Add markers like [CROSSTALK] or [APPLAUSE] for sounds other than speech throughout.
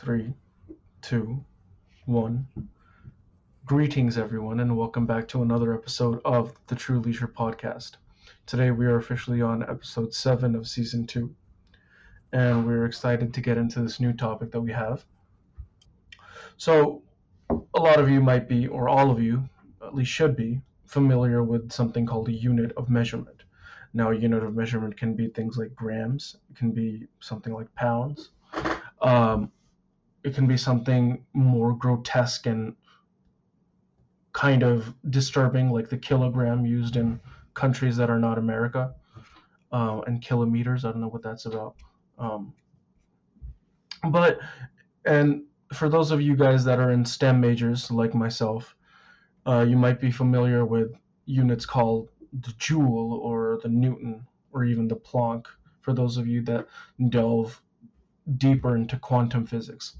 three, two, one. Greetings, everyone, and welcome back to another episode of the True Leisure Podcast. Today, we are officially on episode seven of season two, and we're excited to get into this new topic that we have. So, a lot of you might be, or all of you, at least should be, familiar with something called a unit of measurement. Now, a unit of measurement can be things like grams, it can be something like pounds. Um, it can be something more grotesque and kind of disturbing, like the kilogram used in countries that are not America, uh, and kilometers. I don't know what that's about. Um, but, and for those of you guys that are in STEM majors like myself, uh, you might be familiar with units called the joule or the Newton or even the Planck. For those of you that delve deeper into quantum physics.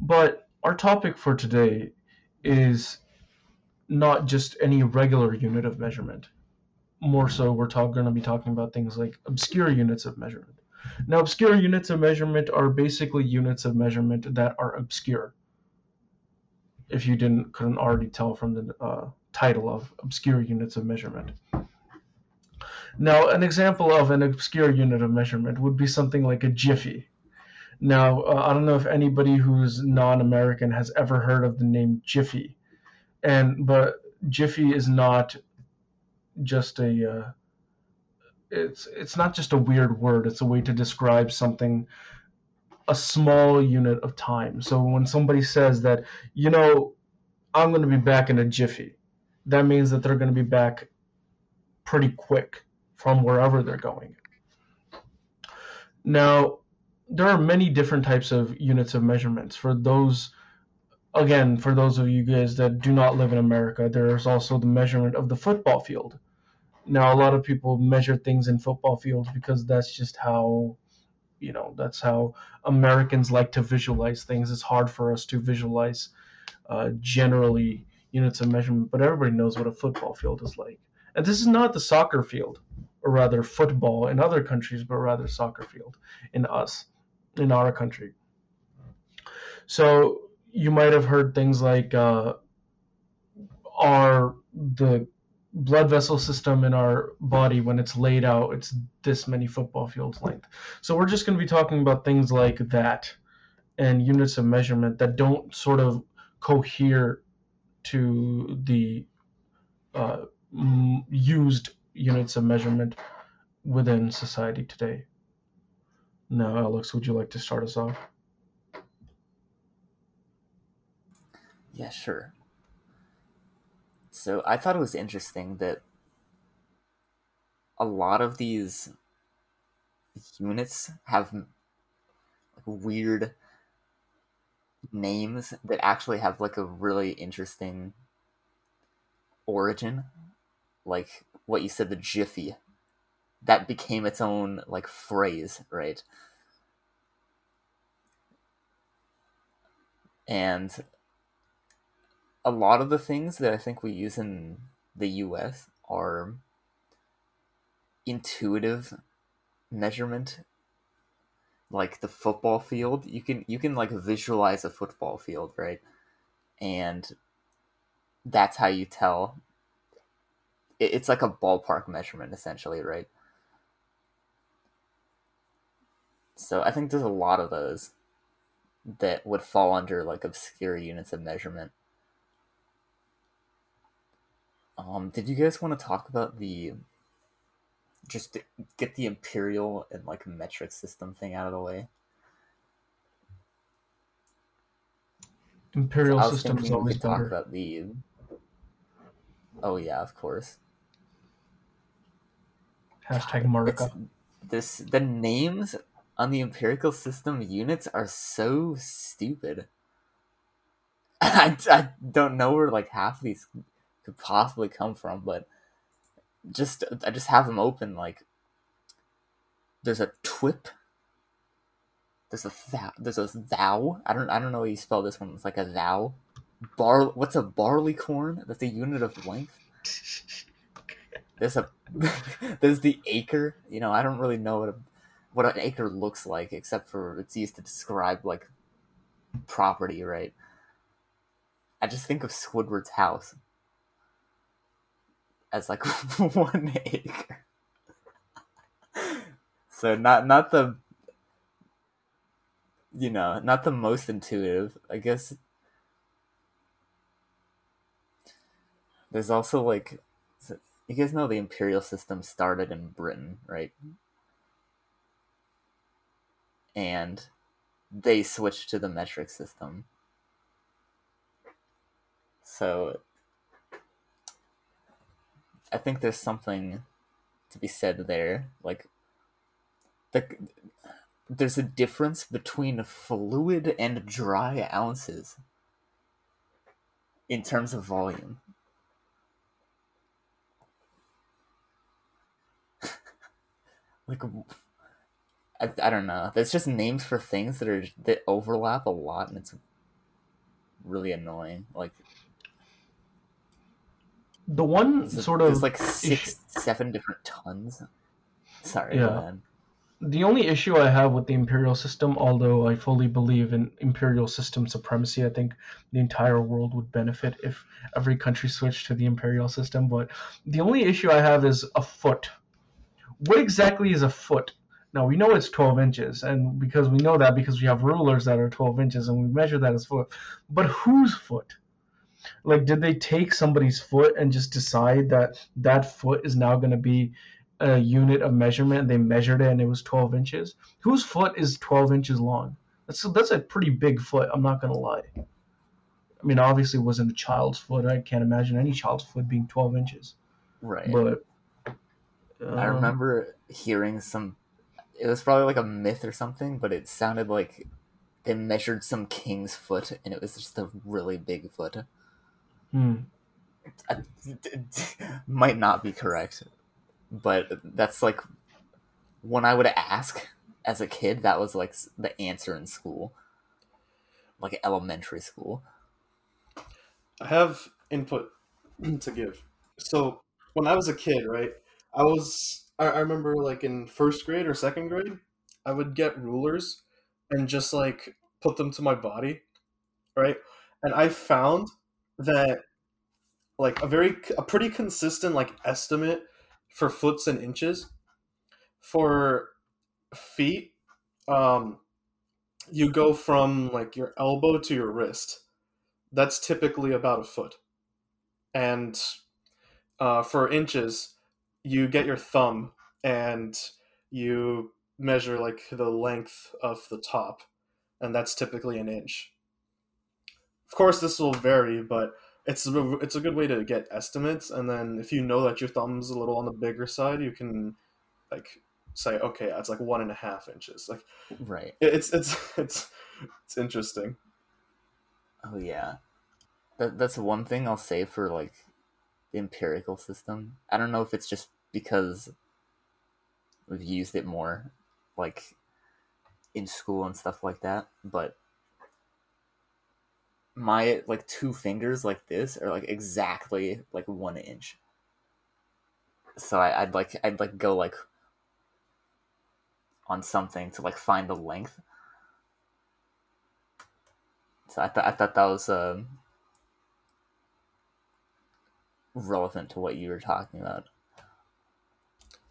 But our topic for today is not just any regular unit of measurement. More so, we're going to be talking about things like obscure units of measurement. Now, obscure units of measurement are basically units of measurement that are obscure. If you didn't couldn't already tell from the uh, title of obscure units of measurement. Now, an example of an obscure unit of measurement would be something like a jiffy. Now, uh, I don't know if anybody who's non-American has ever heard of the name Jiffy, and but Jiffy is not just a uh, it's it's not just a weird word. It's a way to describe something a small unit of time. So when somebody says that, you know, I'm going to be back in a jiffy, that means that they're going to be back pretty quick from wherever they're going. Now, there are many different types of units of measurements. For those, again, for those of you guys that do not live in America, there's also the measurement of the football field. Now, a lot of people measure things in football fields because that's just how, you know, that's how Americans like to visualize things. It's hard for us to visualize uh, generally units of measurement, but everybody knows what a football field is like. And this is not the soccer field, or rather football in other countries, but rather soccer field in us in our country. So you might have heard things like uh, our the blood vessel system in our body when it's laid out it's this many football fields length so we're just going to be talking about things like that and units of measurement that don't sort of cohere to the uh, used units of measurement within society today now, Alex, would you like to start us off? Yeah, sure. So I thought it was interesting that a lot of these units have like weird names that actually have like a really interesting origin. Like what you said, the Jiffy that became its own like phrase, right? And a lot of the things that I think we use in the US are intuitive measurement. Like the football field you can you can like visualize a football field right? And that's how you tell. It's like a ballpark measurement essentially right So I think there's a lot of those that would fall under like obscure units of measurement. Um, did you guys want to talk about the just get the imperial and like metric system thing out of the way? Imperial so system is always talk about the. Oh yeah, of course. Hashtag Marika. This the names on the empirical system units are so stupid. [LAUGHS] I, I don't know where like half of these could possibly come from, but just I just have them open. Like there's a twip. There's a thou. There's a thou. I don't I don't know how you spell this one. It's like a thou. Bar. What's a barleycorn? That's a unit of length. [LAUGHS] There's a [LAUGHS] there's the acre. You know I don't really know what a what an acre looks like, except for it's used to describe like property, right? I just think of Squidward's house as like [LAUGHS] one acre. so not not the you know, not the most intuitive. I guess there's also like you guys know the imperial system started in Britain, right? And they switched to the metric system. So I think there's something to be said there. Like the there's a difference between fluid and dry ounces in terms of volume. [LAUGHS] like I, I don't know. There's just names for things that are that overlap a lot, and it's really annoying. Like the one sort of there's like six, seven different tons. Sorry, yeah the only issue I have with the imperial system, although I fully believe in imperial system supremacy, I think the entire world would benefit if every country switched to the imperial system. But the only issue I have is a foot. What exactly is a foot? Now we know it's 12 inches, and because we know that because we have rulers that are 12 inches and we measure that as foot. But whose foot? Like, did they take somebody's foot and just decide that that foot is now going to be a unit of measurement. They measured it and it was 12 inches. Whose foot is 12 inches long? That's that's a pretty big foot. I'm not gonna lie. I mean, obviously, it wasn't a child's foot. I can't imagine any child's foot being 12 inches. Right. But um, I remember hearing some. It was probably like a myth or something, but it sounded like they measured some king's foot, and it was just a really big foot. Hmm. I, [LAUGHS] might not be correct, but that's like when I would ask as a kid, that was like the answer in school, like elementary school. I have input [CLEARS THROAT] to give. So when I was a kid, right, I was I, I remember like in first grade or second grade, I would get rulers and just like put them to my body, right, and I found that like a very a pretty consistent like estimate for foots and inches. For feet, um, you go from like your elbow to your wrist. That's typically about a foot. And uh, for inches, you get your thumb and you measure like the length of the top, and that's typically an inch. Of course, this will vary, but it's a, it's a good way to get estimates and then if you know that your thumb's a little on the bigger side you can like say okay that's like one and a half inches. Like right. it's it's [LAUGHS] it's it's interesting. Oh yeah. That, that's one thing i'll say for like the empirical system. I don't know if it's just because we've used it more like in school and stuff like that but my like two fingers like this are like exactly like one inch. So I, would like I'd like go like on something to like find the length. So I thought I thought that was um, relevant to what you were talking about.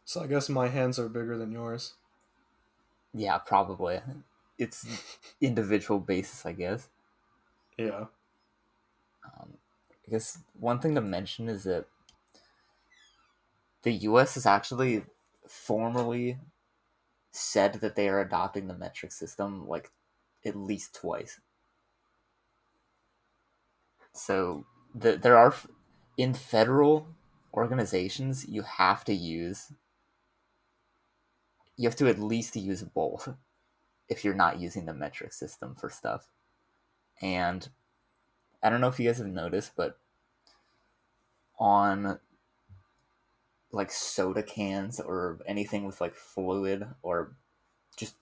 So I guess my hands are bigger than yours. Yeah, probably. It's [LAUGHS] individual basis, I guess. Yeah. Um, I guess one thing to mention is that the U.S. has actually formally said that they are adopting the metric system like at least twice. So the, there are in federal organizations you have to use you have to at least use both [LAUGHS] if you're not using the metric system for stuff. And I don't know if you guys have noticed, but on like soda cans or anything with like fluid or just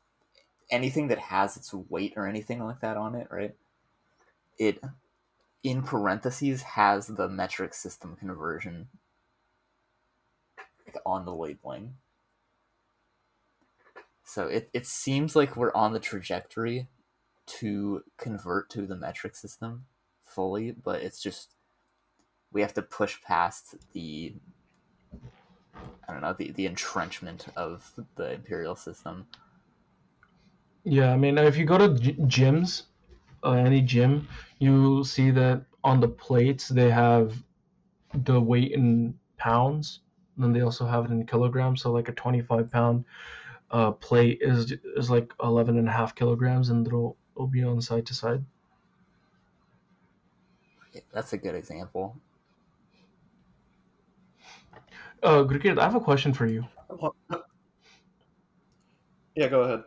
anything that has its weight or anything like that on it, right? It in parentheses has the metric system conversion on the labeling. So it, it seems like we're on the trajectory to convert to the metric system fully, but it's just we have to push past the I don't know the the entrenchment of the imperial system. Yeah, I mean, if you go to g- gyms, uh, any gym, you see that on the plates they have the weight in pounds, and then they also have it in kilograms. So like a 25 pound uh, plate is is like 11 and a half kilograms, and it'll, it'll be on side to side. That's a good example. Uh, Gurkit, I have a question for you. Yeah, go ahead.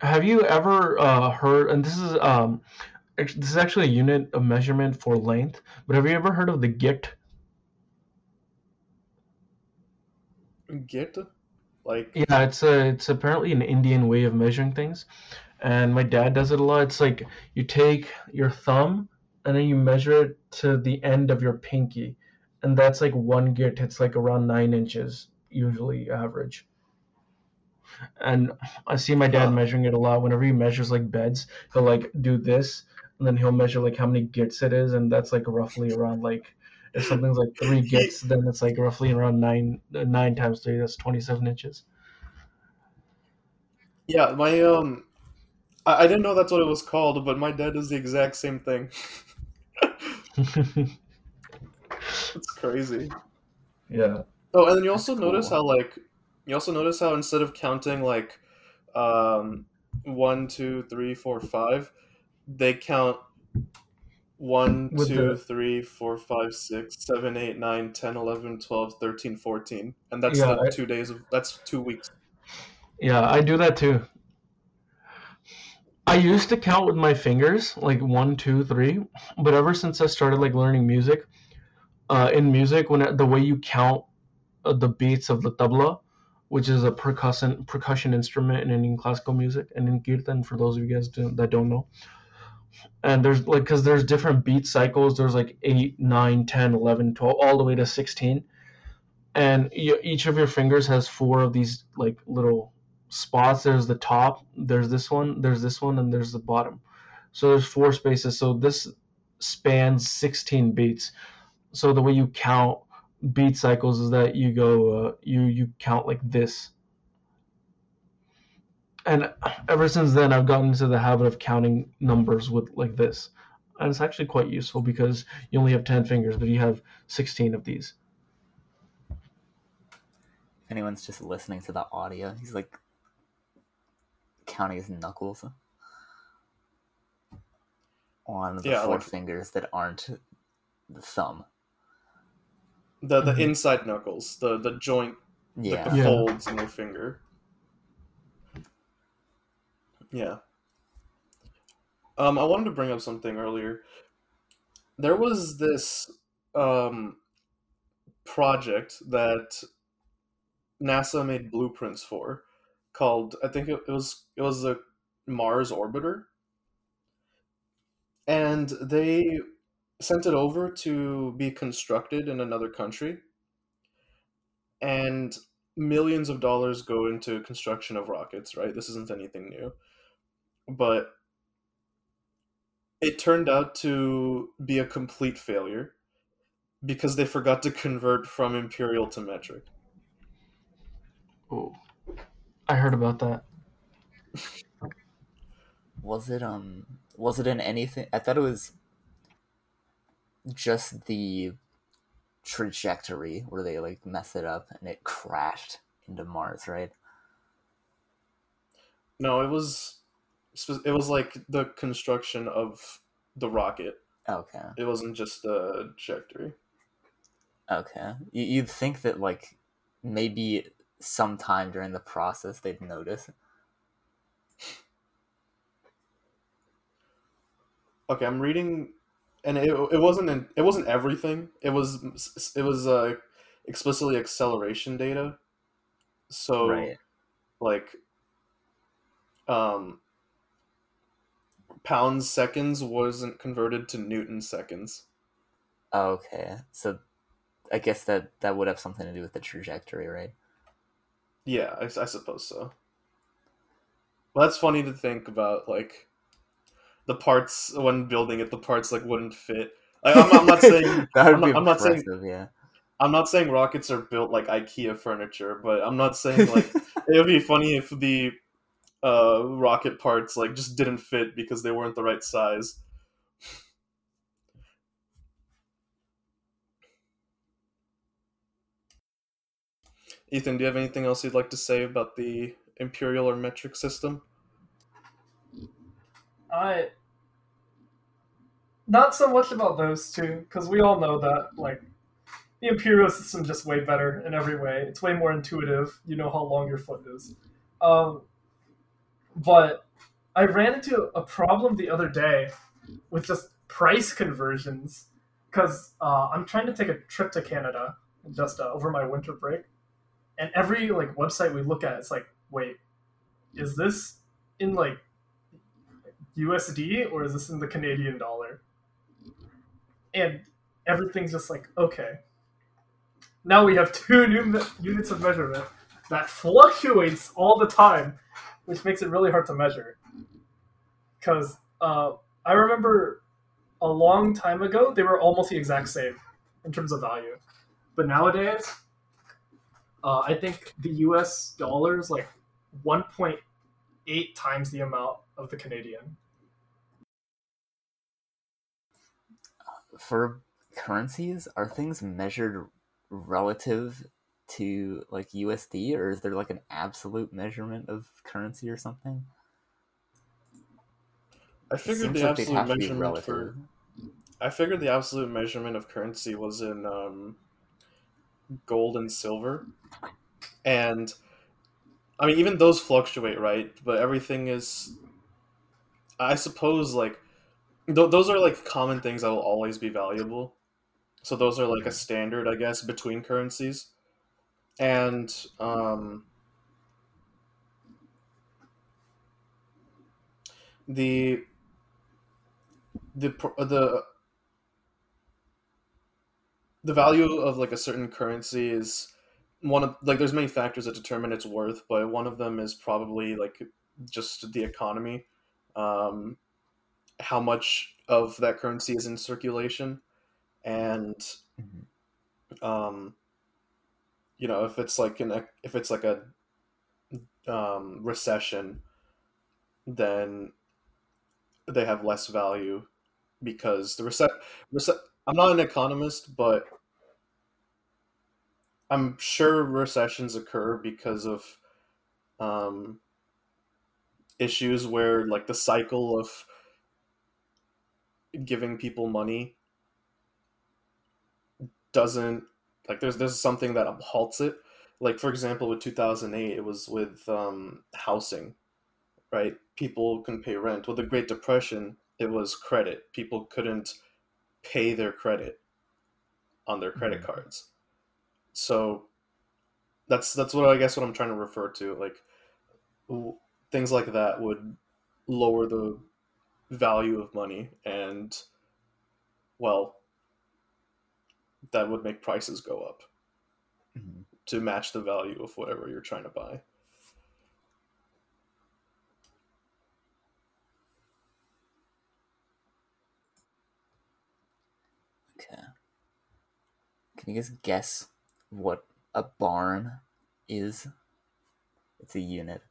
Have you ever uh, heard? And this is um, this is actually a unit of measurement for length. But have you ever heard of the git? Get like Yeah, it's a it's apparently an Indian way of measuring things, and my dad does it a lot. It's like you take your thumb and then you measure it to the end of your pinky, and that's like one git. It's like around nine inches usually average. And I see my dad measuring it a lot. Whenever he measures like beds, he'll like do this, and then he'll measure like how many gits it is, and that's like roughly around like if something's like three gits, then it's like roughly around nine nine times three. That's twenty seven inches. yeah, my um, I, I didn't know that's what it was called, but my dad does the exact same thing. [LAUGHS] It's crazy. yeah. Oh, and then you also That's notice cool. how like you also notice how instead of counting like um one, two, three, four, five, they count one, With two, the- three, four, five, six, seven, eight, nine, 10, 11, 12, 13, 14. And that's Yeah, I- two days of that's two weeks. Yeah, I do that too. I used to count with my fingers, like one, two, three, but ever since I started like learning music, uh, in music, when the way you count uh, the beats of the tabla, which is a percussion percussion instrument in Indian classical music, and in kirtan, for those of you guys that don't know, and there's like because there's different beat cycles. There's like 8, 9, 10, 11, 12, all the way to 16, and you, each of your fingers has four of these like little spots. There's the top, there's this one, there's this one, and there's the bottom. So there's four spaces. So this spans 16 beats. So the way you count beat cycles is that you go, uh, you you count like this. And ever since then, I've gotten into the habit of counting numbers with like this, and it's actually quite useful because you only have 10 fingers, but you have 16 of these. If anyone's just listening to the audio, he's like counting his knuckles on the Yeah, four like- fingers that aren't the thumb. The the Mhm. inside knuckles, the the joint, Yeah. like the Yeah. folds in your finger. Yeah. Um, I wanted to bring up something earlier. There was this um, project that NASA made blueprints for, called I think it, was it was the Mars orbiter, and they sent it over to be constructed in another country, and millions of dollars go into construction of rockets. Right, this isn't anything new, but it turned out to be a complete failure because they forgot to convert from imperial to metric. Oh, I heard about that. [LAUGHS] Was it um was it in anything I thought it was just the trajectory where they like mess it up and it crashed into Mars, right? No, it was spe- it was like the construction of the rocket. Okay. It wasn't just the trajectory. Okay. You, you'd think that like maybe sometime during the process they'd notice. Okay, I'm reading, and it, it wasn't in, it wasn't everything. It was it was uh, explicitly acceleration data. So Right. like um pounds seconds wasn't converted to newton seconds. Okay. So I guess that that would have something to do with the trajectory, right? Yeah, I, I suppose so. Well, that's funny to think about. Like, the parts when building it, the parts like wouldn't fit. Like, I'm, I'm not saying [LAUGHS] that would I'm be not- I'm not saying- yeah. I'm not saying rockets are built like IKEA furniture, but I'm not saying like it would be funny if the uh, rocket parts like just didn't fit because they weren't the right size. Ethan, do you have anything else you'd like to say about the imperial or metric system? I not so much about those two because we all know that like the imperial system just way better in every way. It's way more intuitive. You know how long your foot is. Um, but I ran into a problem the other day with just price conversions because uh, I'm trying to take a trip to Canada just uh, over my winter break, and every like website we look at, it's like, wait, is this in like USD or is this in the Canadian dollar? And everything's just like, okay. Now we have two new me- units of measurement that fluctuates all the time, which makes it really hard to measure. Because uh, I remember a long time ago, they were almost the exact same in terms of value. But nowadays, uh, I think the US dollar is like 1.8 times the amount of the Canadian. For currencies, are things measured relative to like USD, or is there like an absolute measurement of currency or something? I figured the like absolute have to be measurement for I figured the absolute measurement of currency was in um, gold and silver, and I mean even those fluctuate, right? But everything is, I suppose, like th- those are like common things that will always be valuable. So those are like a standard, I guess, between currencies, and um, the the the the value of like a certain currency is one of like there's many factors that determine its worth but one of them is probably like just the economy um how much of that currency is in circulation and Mhm. um you know if it's like an if it's like a um recession then they have less value because the reset rece- I'm not an economist, but I'm sure recessions occur because of um, issues where like the cycle of giving people money doesn't like there's there's something that halts it. Like for example, with 2008, it was with um, housing, right? People couldn't pay rent. With the Great Depression, it was credit. People couldn't pay their credit on their credit Mhm. cards. So that's that's what I guess what I'm trying to refer to. Like w- things like that would lower the value of money, and well, that would make prices go up Mhm. to match the value of whatever you're trying to buy. Okay. Can you guys guess what a barn is? It's a unit.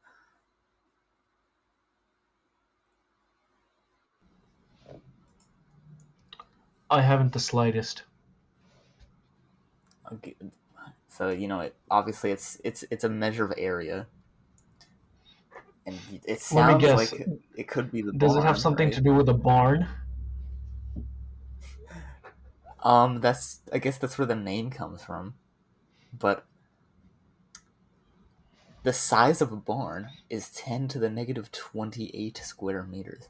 I haven't the slightest. So you know, it obviously it's it's it's a measure of area, and it sounds guess. like it could be the. Does it have something right? to do with a barn? Um, that's I guess that's where the name comes from, but the size of a barn is ten to the negative twenty-eight square meters.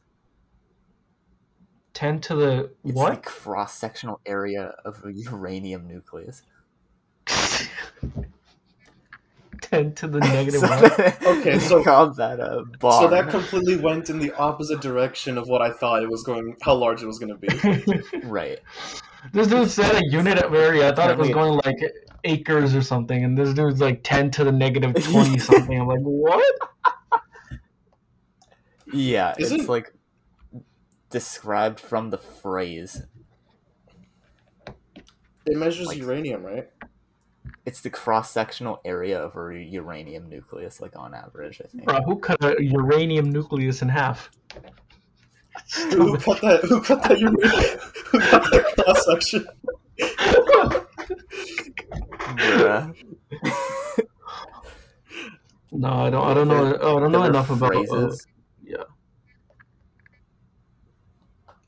10 to the It's what? the cross-sectional area of a uranium nucleus. [LAUGHS] 10 to the negative So what? they- Okay, [LAUGHS] so- called that a barn. So that completely went in the opposite direction of what I thought it was going, how large it was going to be. [LAUGHS] right. this dude said a unit of area. I thought it was going like acres or something, and this dude's like 10 to the negative 20 something. I'm like, what? Yeah, Isn't- it's like described from the phrase. It measures Like- uranium, right? It's the cross sectional area of a uranium nucleus, like on average, I think. Bro, who cut a uranium nucleus in half? Who cut that? Who cut that uranium? Who cut that cross section? No, I don't. I don't know. I don't know There were enough about. Uh, yeah.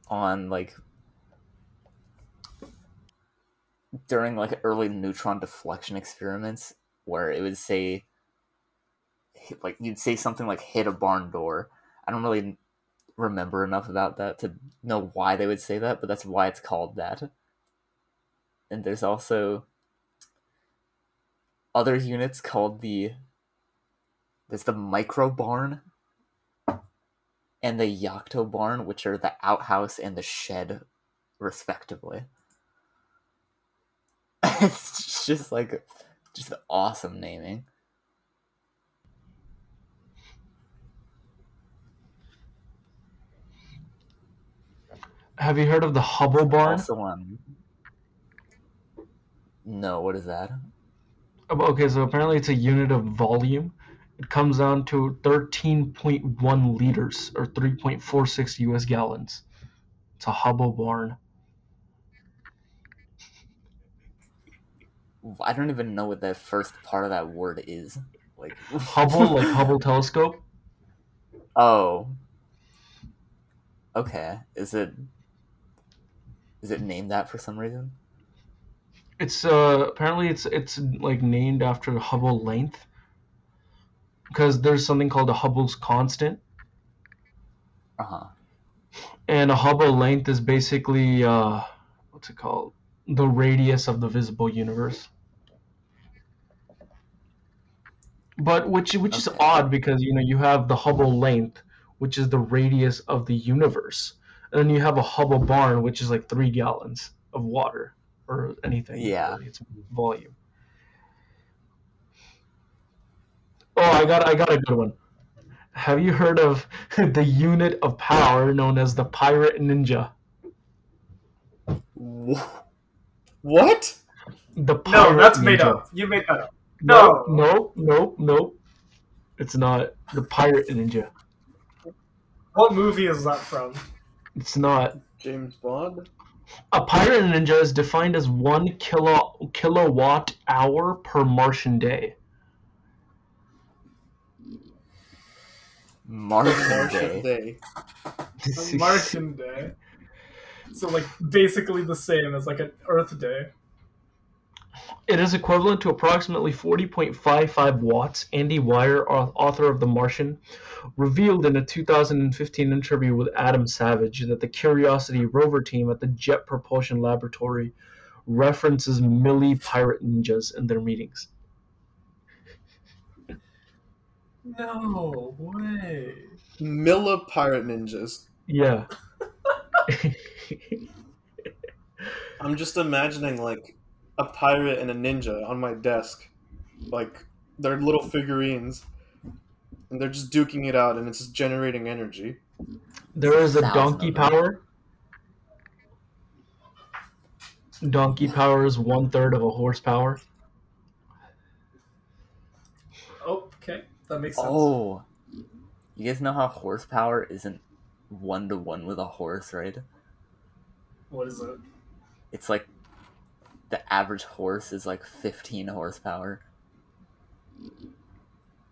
on like during like early neutron deflection experiments where it would say like you'd say something like hit a barn door. I don't really remember enough about that to know why they would say that, but that's why it's called that. And there's also other units called the there's the micro barn and the Yocto barn, which are the outhouse and the shed, respectively. It's [LAUGHS] just like just awesome naming. Have you heard of the Hubble barn? Also, um, no, what is that? Okay, so apparently it's a unit of volume. It comes down to 13.1 liters or 3.46 US gallons. It's a Hubble barn. I don't even know what that first part of that word is. Like [LAUGHS] Hubble, like Hubble telescope. Oh. Okay. Is it is it named that for some reason? It's uh apparently it's it's like named after Hubble length because there's something called a Hubble's constant, Uh-huh. and a Hubble length is basically uh what's it called? The radius of the visible universe. But which which is odd because you know you have the Hubble length, which is the radius of the universe, and then you have a Hubble barn, which is like three gallons of water or anything. Yeah. really. it's volume. Oh, I got I got a good one. Have you heard of [LAUGHS] the unit of power known as the Pirate Ninja? What? The Pirate No, that's made up. You made that up. No, No. no, no, no. It's not the Pirate Ninja. What movie is that from? It's not. James Bond? A pirate ninja is defined as one kilo, kilowatt hour per Martian day. Martian Martian Day. Day. [LAUGHS] Martian Day. So like basically the same as like an Earth Day. It is equivalent to approximately 40.55 watts. Andy Weir, author of The Martian, revealed in a 2015 interview with Adam Savage that the Curiosity rover team at the Jet Propulsion Laboratory references milli pirate ninjas in their meetings. No way. Milla Pirate Ninjas. Yeah. [LAUGHS] [LAUGHS] I'm just imagining like a pirate and a ninja on my desk. Like they're little figurines. And they're just duking it out and it's just generating energy. There is a Thousand donkey power. Donkey power is one third of a horsepower. Okay, that makes sense. Oh. You guys know how horsepower isn't one to one with a horse, right? What is it? It's like the average horse is like 15 horsepower.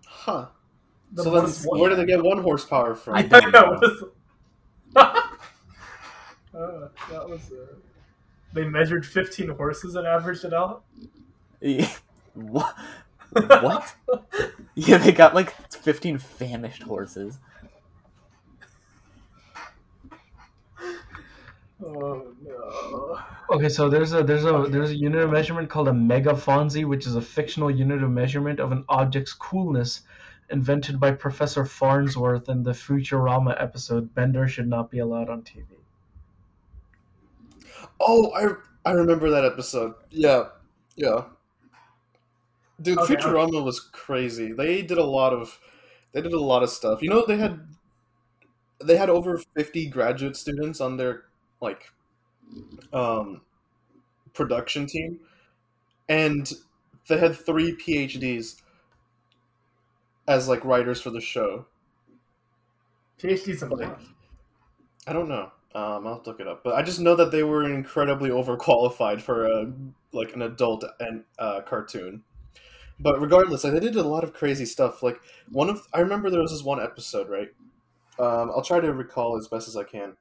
Huh. Then so what then one? where do they get one horsepower from? I I don't know. know. What is uh, that was. Uh, they measured 15 horses and averaged it out. [LAUGHS] what? What? [LAUGHS] Yeah, they got like 15 famished horses. Oh no. Okay, so there's a there's a there's a unit of measurement called a megafonzi, which is a fictional unit of measurement of an object's coolness, invented by Professor Farnsworth in the Futurama episode "Bender should not be allowed on TV." Oh, I I remember that episode. Yeah. Yeah. Dude, Okay, Futurama was crazy. They did a lot of they did a lot of stuff. You know they had they had over 50 graduate students on their like um production team. And they had three phds as like writers for the show. PhDs in Like, i don't know. Um, i'll look it up. But i just know that they were incredibly overqualified for a like an adult and uh, cartoon. But regardless like they did a lot of crazy stuff. Like one of i remember there was this one episode right? Um, i'll try to recall as best as i can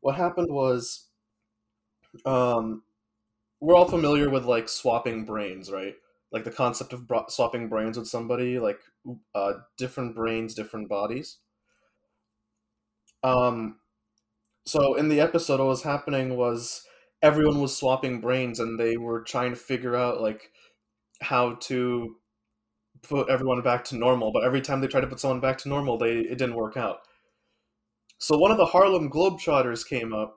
what happened was um, we're all familiar with like swapping brains right? Like the concept of bro- swapping brains with somebody like uh, different brains different bodies. Um, so in the episode what was happening was everyone was swapping brains and they were trying to figure out like how to put everyone back to normal but every time they tried to put someone back to normal they it didn't work out so one of the harlem globetrotters came up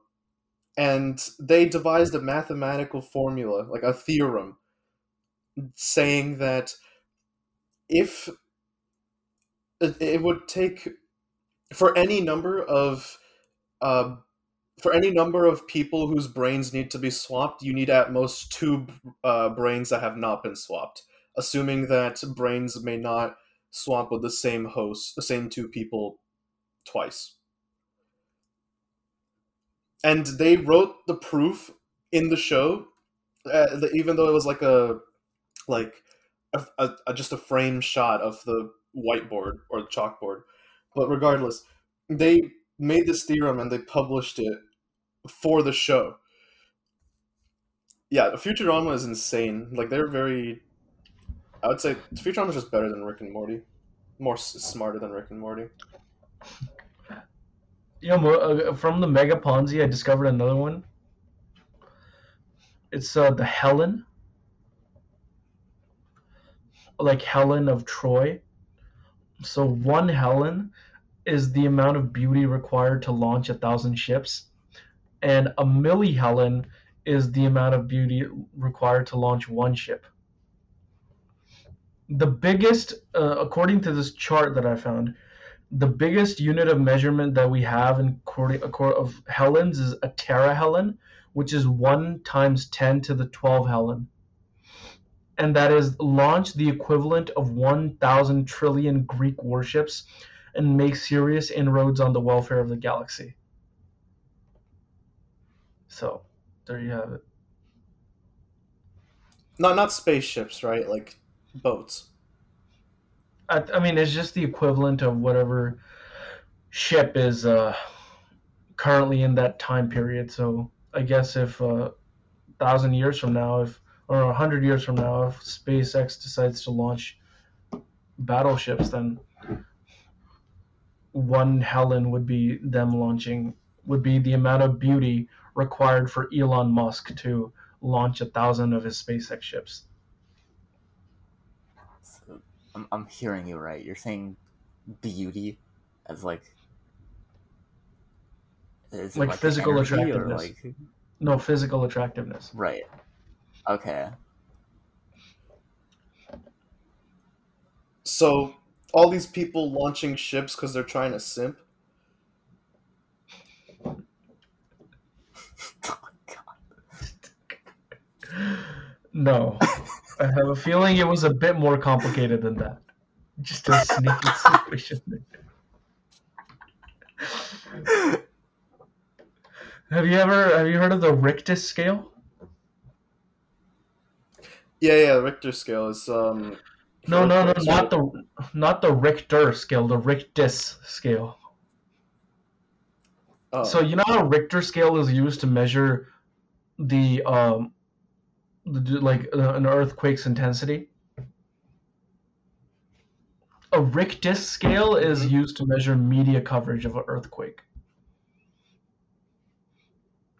and they devised a mathematical formula like a theorem saying that if it, would take for any number of uh, for any number of people whose brains need to be swapped, you need at most two uh, brains that have not been swapped, assuming that brains may not swap with the same host, the same two people twice. And they wrote the proof in the show, uh, that even though it was like a like a, a, a- just a frame shot of the whiteboard or the chalkboard. But regardless, they made this theorem and they published it for the show. Yeah, Futurama is insane. Like they're very, I would say Futurama is just better than Rick and Morty, more smarter than Rick and Morty. You know, uh, from the Mega Fonzi, I discovered another one. It's uh, the Helen, like Helen of Troy. So one Helen is the amount of beauty required to launch a thousand ships, and a milli Helen is the amount of beauty required to launch one ship. The biggest, uh, according to this chart that I found, the biggest unit of measurement that we have in according of helens is a terahelen, which is one times ten to the twelve helen, and that is launch the equivalent of one thousand trillion Greek warships, and make serious inroads on the welfare of the galaxy. So, there you have it. Not not spaceships, right? Like boats. I, I mean, it's just the equivalent of whatever ship is uh, currently in that time period. So I guess if a uh, thousand years from now, if or a hundred years from now, if SpaceX decides to launch battleships, then one Helen would be them launching would be the amount of beauty required for Elon Musk to launch a thousand of his SpaceX ships. So, I'm, I'm hearing you right. You're saying beauty as like. Is it Like physical attractiveness. like- No physical attractiveness. right. Okay. So all these people launching ships because they're trying to simp. [LAUGHS] Oh, God. No. [LAUGHS] I have a feeling it was a bit more complicated than that. Just a sneaky [LAUGHS] suspicion. have you ever have you heard of the Richter scale? Yeah, yeah. Richter scale is um. No, no, no, not the not the Richter scale, the Richtis scale. Oh. So you know how Richter scale is used to measure the um the, like uh, an earthquake's intensity? A Richtis scale is Mhm. used to measure media coverage of an earthquake.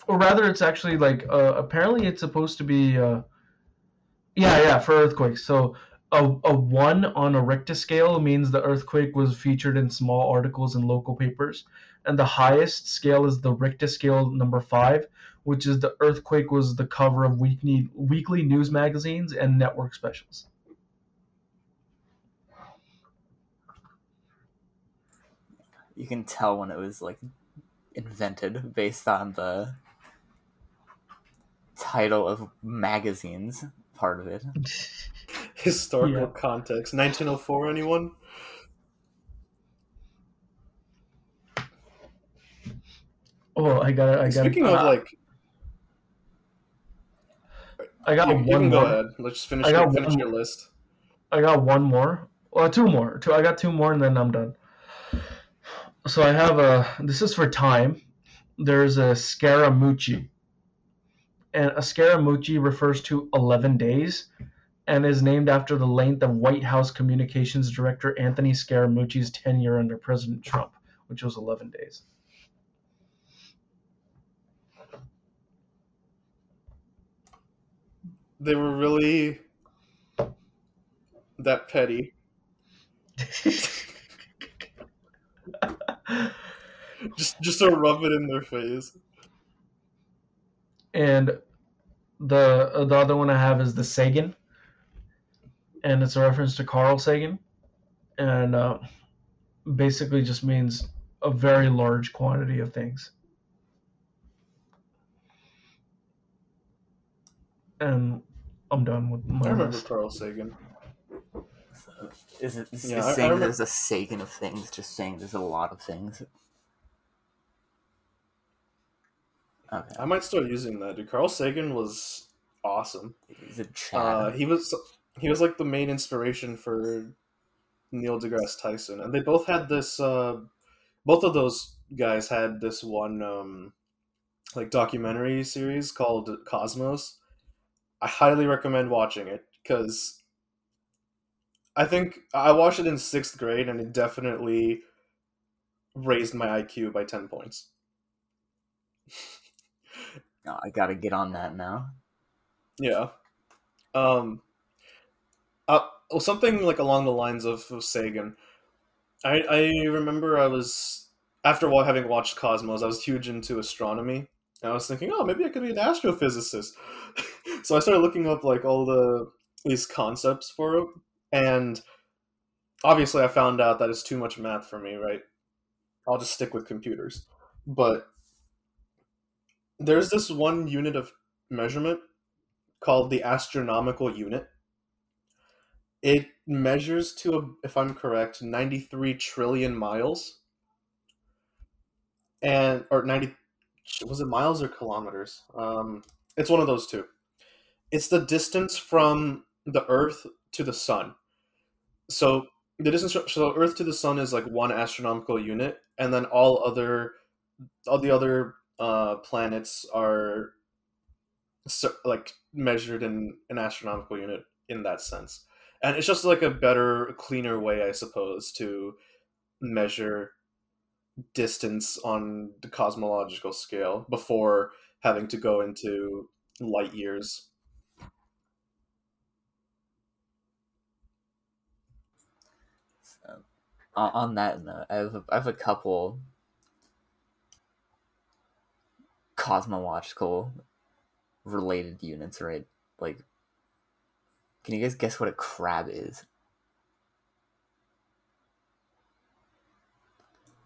Or rather, it's actually like uh, apparently it's supposed to be uh, yeah, yeah, for earthquakes. So a, a one on a Richter scale means the earthquake was featured in small articles in local papers and the highest scale is the Richter scale number five, which is the earthquake was the cover of weekly weekly news magazines and network specials. You can tell when it was like invented based on the title of magazines part of it. [LAUGHS] Historical Yeah. context. 1904. Anyone? Oh, I got. it. I got. Speaking of uh, like, I got you, one you can more. go ahead. Let's just finish, I got finish one your list. I got one more. Well, two more. Two. I got two more, and then I'm done. So I have a. This is for time. There's a Scaramucci, and a Scaramucci refers to 11 days, and is named after the length of White House Communications Director Anthony Scaramucci's tenure under President Trump, which was 11 days. They were really that petty. [LAUGHS] Just just to rub it in their face. and the the other one I have is the Sagan, and it's a reference to Carl Sagan, and uh, basically just means a very large quantity of things. And I'm done with my I remember list. Carl Sagan. Is it is, Yeah, is I- I saying remember- there's a Sagan of things just saying there's a lot of things? Okay. I might start using that. Dude, Carl Sagan was awesome. Is it Chad? Uh, he was he was like the main inspiration for Neil deGrasse Tyson, and they both had this. Uh, both of those guys had this one um, like documentary series called Cosmos. I highly recommend watching it because I think I watched it in sixth grade, and it definitely raised my IQ by ten points. No, [LAUGHS] I gotta get on that now. Yeah. Um. Uh, well, something like along the lines of, of Sagan. I I remember I was after wa- having watched Cosmos, I was huge into astronomy. And I was thinking, oh, maybe I could be an astrophysicist. [LAUGHS] so I started looking up like all the these concepts for it, and obviously I found out that it's too much math for me. Right? I'll just stick with computers. But there's this one unit of measurement called the astronomical unit. It measures to, if I'm correct, 93 trillion miles. And, or 90, was it miles or kilometers? Um, it's one of those two. It's the distance from the Earth to the Sun. So the distance, so Earth to the Sun is like one astronomical unit, and then all other, all the other uh, planets are so, like measured in an astronomical unit in that sense and it's just like a better cleaner way i suppose to measure distance on the cosmological scale before having to go into light years So, on, that note, I have a, I have a couple cosmological related units, right? Like, can you guys guess what a crab is?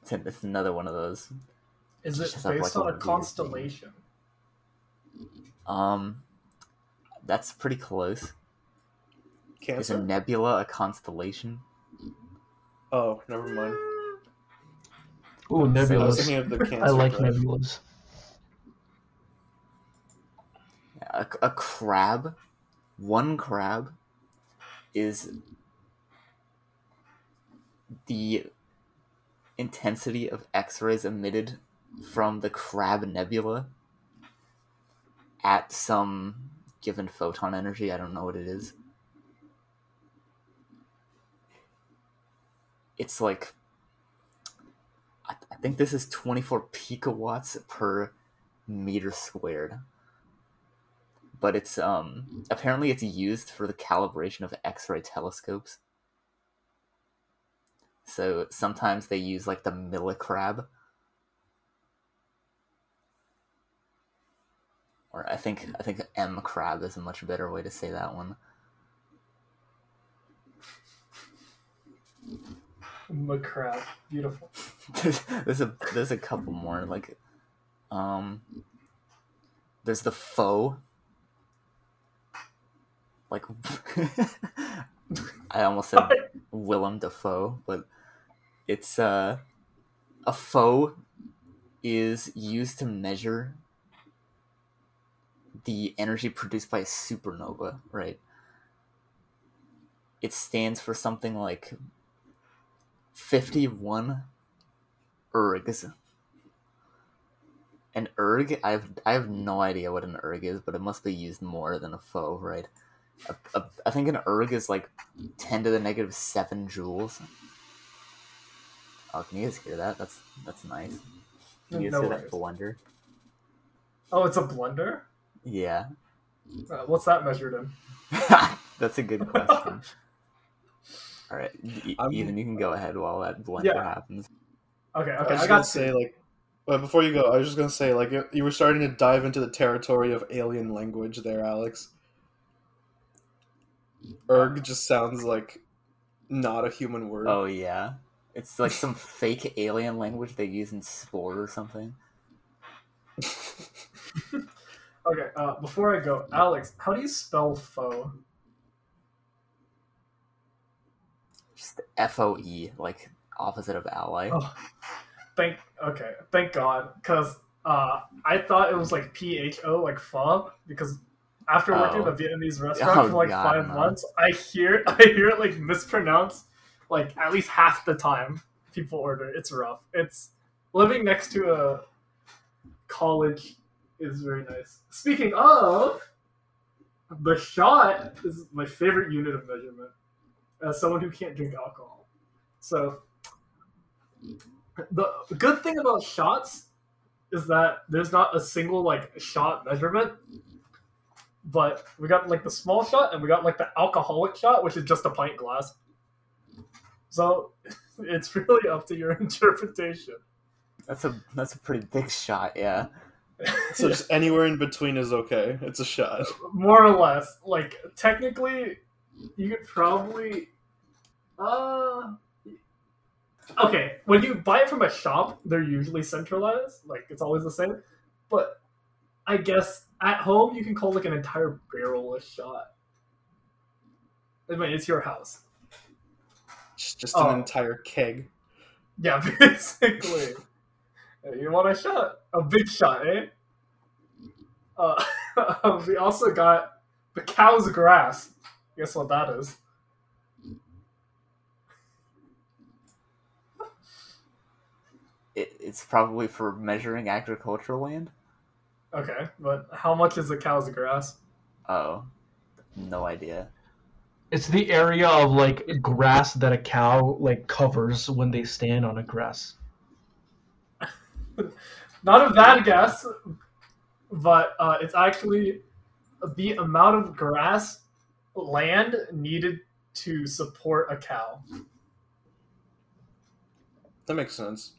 It's, an- it's another one of those. Is it based like, on a constellation? Um, that's pretty close. Is a nebula a constellation? oh never mind Ooh, i was nebulas. thinking of the [LAUGHS] cancer I like crab. nebulas. A, a crab, one crab, is the intensity of X-rays emitted from the Crab Nebula at some given photon energy. I don't know what it is. It's like I, I think this is 24 picowatts per meter squared but it's um apparently it's used for the calibration of X-ray telescopes. So sometimes they use like the millicrab. Or I think I think M crab is a much better way to say that one. McCrab. Beautiful. [LAUGHS] there's a there's a couple more like um there's the foe like [LAUGHS] I almost said [LAUGHS] Willem Dafoe, but it's uh a foe is used to measure the energy produced by a supernova, right? It stands for something like 51 ergs. An erg, I have I have no idea what an erg is, but it must be used more than a foe, right? A, a, I think an erg is like 10 to the negative 7 joules. Oh, can you guys hear that? That's that's nice. Can you No hear worries. that blunder? Oh, it's a blunder. Yeah. Uh, what's that measured in? [LAUGHS] That's a good question. [LAUGHS] All right, E- I'm- Ethan, you can go ahead while that blunder Yeah. happens. Okay, I okay, was I, just gonna say like, but before you go, I was just gonna say like you- you were starting to dive into the territory of alien language there, Alex. Erg just sounds like not a human word. Oh yeah, it's like some fake alien language they use in sport or something. Okay, uh, before I go, Alex, how do you spell foe? Just F O E, like opposite of ally. Oh, thank. Okay, thank God, because uh, I thought it was like P H O, like pho, because after working Oh. at a Vietnamese [LAUGHS] restaurant Oh, for like God, five no. months, I hear [LAUGHS] I hear it like mispronounced, like at least half the time people order. It's rough. It's living next to a college is very nice. Speaking of, the shot is my favorite unit of measurement as someone who can't drink alcohol. So the good thing about shots is that there's not a single like shot measurement. But we got like the small shot and we got like the alcoholic shot, which is just a pint glass. So [LAUGHS] it's really up to your [LAUGHS] interpretation. That's a that's a pretty big shot. Yeah. So just [LAUGHS] anywhere in between is okay. It's a shot. more or less like technically you could probably uh okay when you buy it from a shop they're usually centralized like it's always the same but i guess at home you can call like an entire barrel a shot i mean it's your house Just, just Oh. an entire keg. yeah [LAUGHS] basically you want a shot a big shot eh uh, [LAUGHS] we also got the cow's grass guess what that is It, it's probably for measuring agricultural land. Okay, but how much is a cow's grass? Oh, no idea. It's the area of like grass that a cow like covers when they stand on a grass. [LAUGHS] Not a bad guess, but uh, it's actually the amount of grass land needed to support a cow. That makes sense.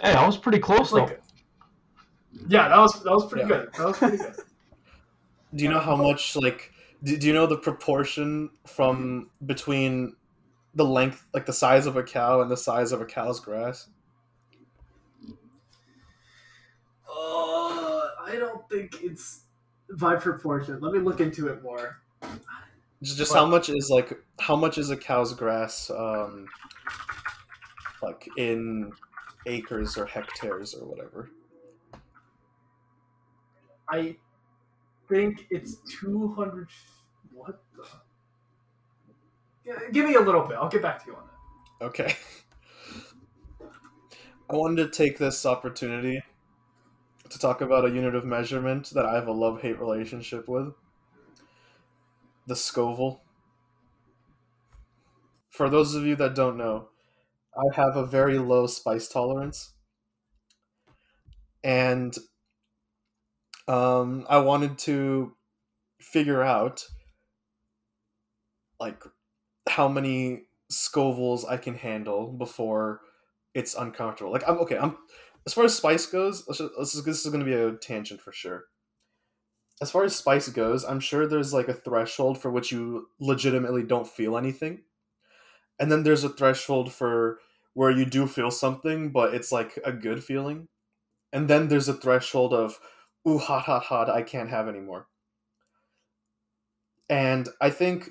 Hey, I was pretty close It's like, though. yeah, that was that was pretty Yeah. good. That was pretty good. [LAUGHS] Do you know how much like do, do you know the proportion from between the length like the size of a cow and the size of a cow's grass? Oh, I don't think it's by proportion. Let me look into it more. Just, just how much is like how much is a cow's grass um like in acres or hectares or whatever? I think it's 200. What the? Give me a little bit. I'll get back to you on that. Okay. [LAUGHS] I wanted to take this opportunity to talk about a unit of measurement that I have a love hate relationship with the Scoville. For those of you that don't know, I have a very low spice tolerance. And um, I wanted to figure out like how many Scovilles I can handle before it's uncomfortable. Like I'm okay. I'm as far as spice goes. Let's just, let's just, this is going to be a tangent for sure. As far as spice goes, I'm sure there's like a threshold for which you legitimately don't feel anything, and then there's a threshold for where you do feel something, but it's like a good feeling. And then there's a threshold of, ooh, hot, hot, hot, I can't have anymore. And I think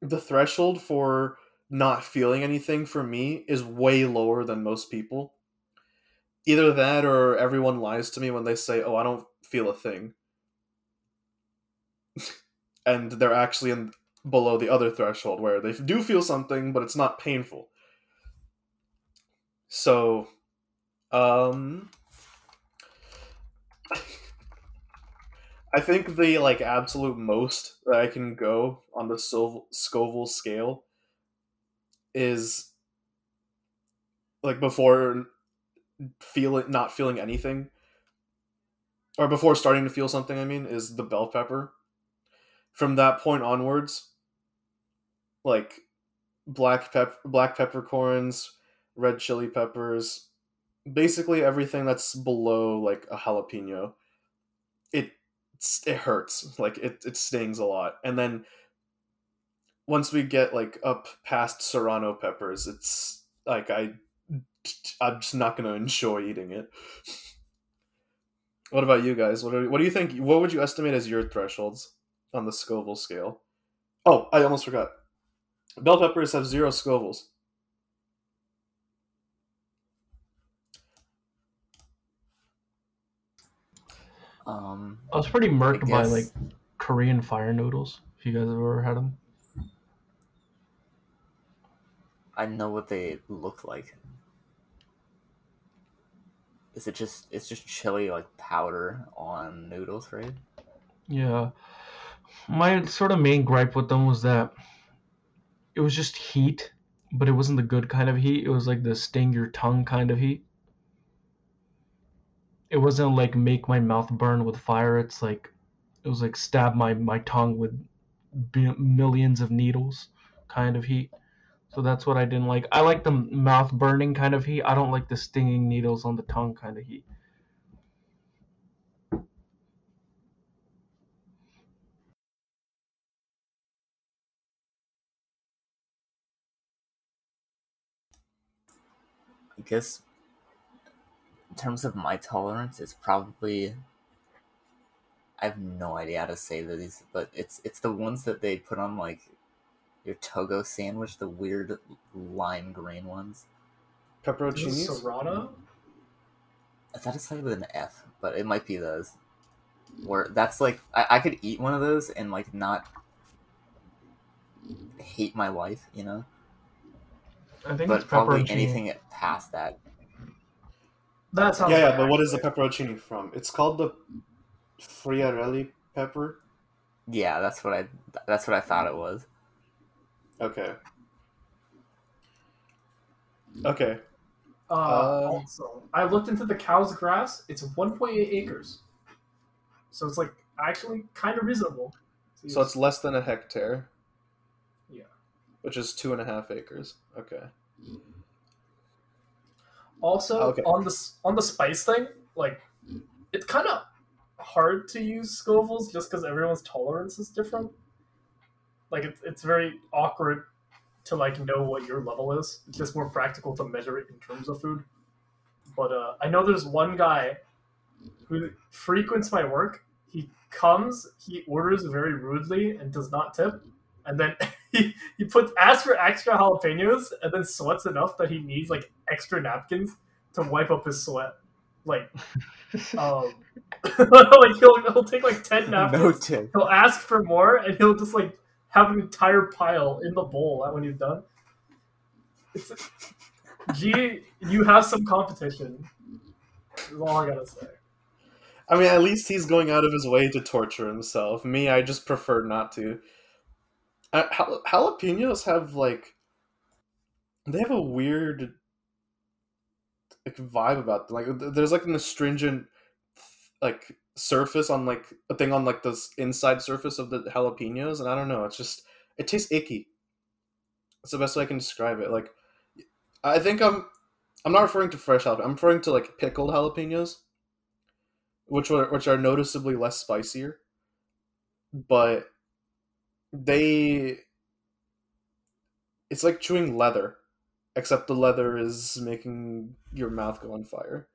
the threshold for not feeling anything for me is way lower than most people. Either that or everyone lies to me when they say, oh, I don't feel a thing. [LAUGHS] and they're actually in below the other threshold where they do feel something, but it's not painful. So, um, I think the like absolute most that I can go on the Scoville, scale is like before feeling not feeling anything or before starting to feel something i mean is the bell pepper. From that point onwards like black pep black peppercorns red chili peppers basically everything that's below like a jalapeno it hurts like it, it stings a lot and then once we get like up past serrano peppers it's like i i'm just not going to enjoy eating it. What about you guys? What, are, what do you think what would you estimate as your thresholds on the scoville scale? Oh i almost forgot. Bell peppers have zero scovilles Um, I was pretty murked by like Korean fire noodles. If you guys have ever had them, I know what they look like. Is it just it's just chili like powder on noodles, right? yeah. My sort of main gripe with them was that it was just heat, but it wasn't the good kind of heat. It was like the sting your tongue kind of heat. It wasn't like make my mouth burn with fire. It's like it was like stab my my tongue with b- millions of needles kind of heat. So that's what I didn't like. I like the mouth burning kind of heat. I don't like the stinging needles on the tongue kind of heat. I guess in terms of my tolerance, it's probably I have no idea how to say these, but it's it's the ones that they put on like your Togo sandwich, the weird lime green ones. Is it pepperoncinis Serrano? Mm-hmm. I thought it started with an F, but it might be those. Where that's like I, I could eat one of those and like not hate my life, you know. I think But it's probably pepperoncini. anything past that. That sounds yeah yeah like but what is the accurate. pepperoncini from it's called the friarelli pepper Yeah, that's what I that's what I thought it was. okay okay Uh, Uh, also, I looked into the cow's grass. It's 1.8 acres, so it's like actually kind of reasonable. So it's less than a hectare. Yeah. Which is two and a half acres. Okay. Also Okay. on the on the spice thing. Like, it's kind of hard to use Scovilles just because everyone's tolerance is different. Like, it's it's very awkward to like know what your level is. It's just more practical to measure it in terms of food. But uh, I know there's one guy who frequents my work. He comes, he orders very rudely and does not tip, and then [LAUGHS] [LAUGHS] he he puts asks for extra jalapenos and then sweats enough that he needs like extra napkins to wipe up his sweat. Like, [LAUGHS] um, [LAUGHS] like he'll he'll take like ten napkins. No. He'll ask for more, and he'll just like have an entire pile in the bowl when he's done. It's, G, you have some competition. Is all I gotta say. I mean, at least he's going out of his way to torture himself. Me, I just prefer not to. Uh, jal- jalapenos have like, they have a weird like vibe about them. Like, there's like an astringent like surface on like a thing on like the inside surface of the jalapenos, and I don't know. It's just it tastes icky. That's the best way I can describe it. Like, I think I'm I'm not referring to fresh jalapeno. I'm referring to like pickled jalapenos which are which are noticeably less spicier, but they it's like chewing leather. except the leather is making your mouth go on fire.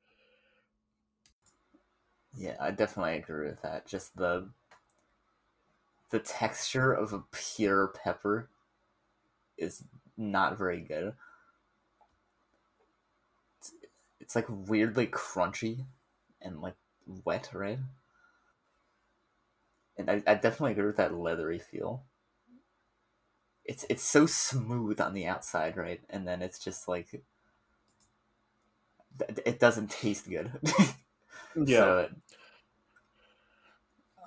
Yeah, I definitely agree with that. Just the the texture of a pure pepper is not very good. It's, it's like weirdly crunchy and like wet, right? And I, I definitely agree with that leathery feel. It's it's so smooth on the outside, right? And then it's just like it doesn't taste good. [LAUGHS] Yeah. So,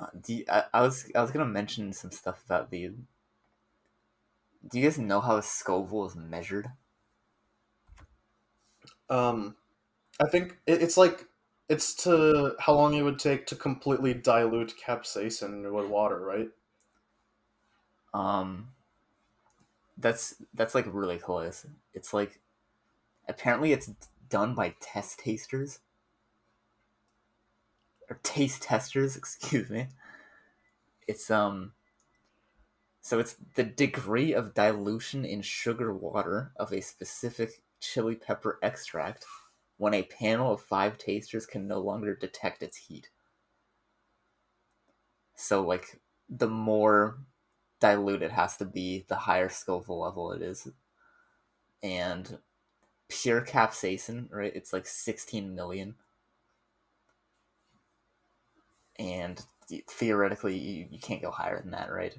uh, do you, I, I was I was gonna mention some stuff about the. Do you guys know how a Scoville is measured? Um, I think it, it's like it's to how long it would take to completely dilute capsaicin with water, right? Um, that's that's like really close. It's like apparently it's done by test tasters or taste testers, [LAUGHS] excuse me. It's um so it's the degree of dilution in sugar water of a specific chili pepper extract when a panel of 5 tasters can no longer detect its heat. So like the more dilute it has to be, the higher Scoville level it is. And pure capsaicin, right? It's like 16 million. And theoretically, you, you can't go higher than that, right?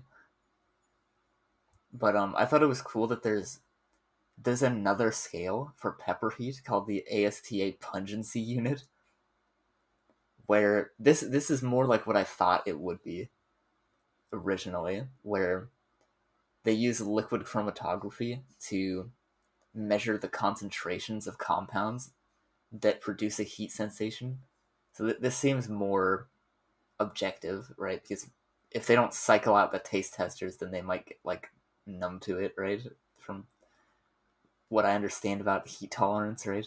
But um, I thought it was cool that there's there's another scale for pepper heat called the ASTA pungency unit, where this this is more like what I thought it would be originally, where they use liquid chromatography to measure the concentrations of compounds that produce a heat sensation. So th- this seems more objective, right? Because if they don't cycle out the taste testers, then they might get like numb to it, right? From what I understand about heat tolerance, right?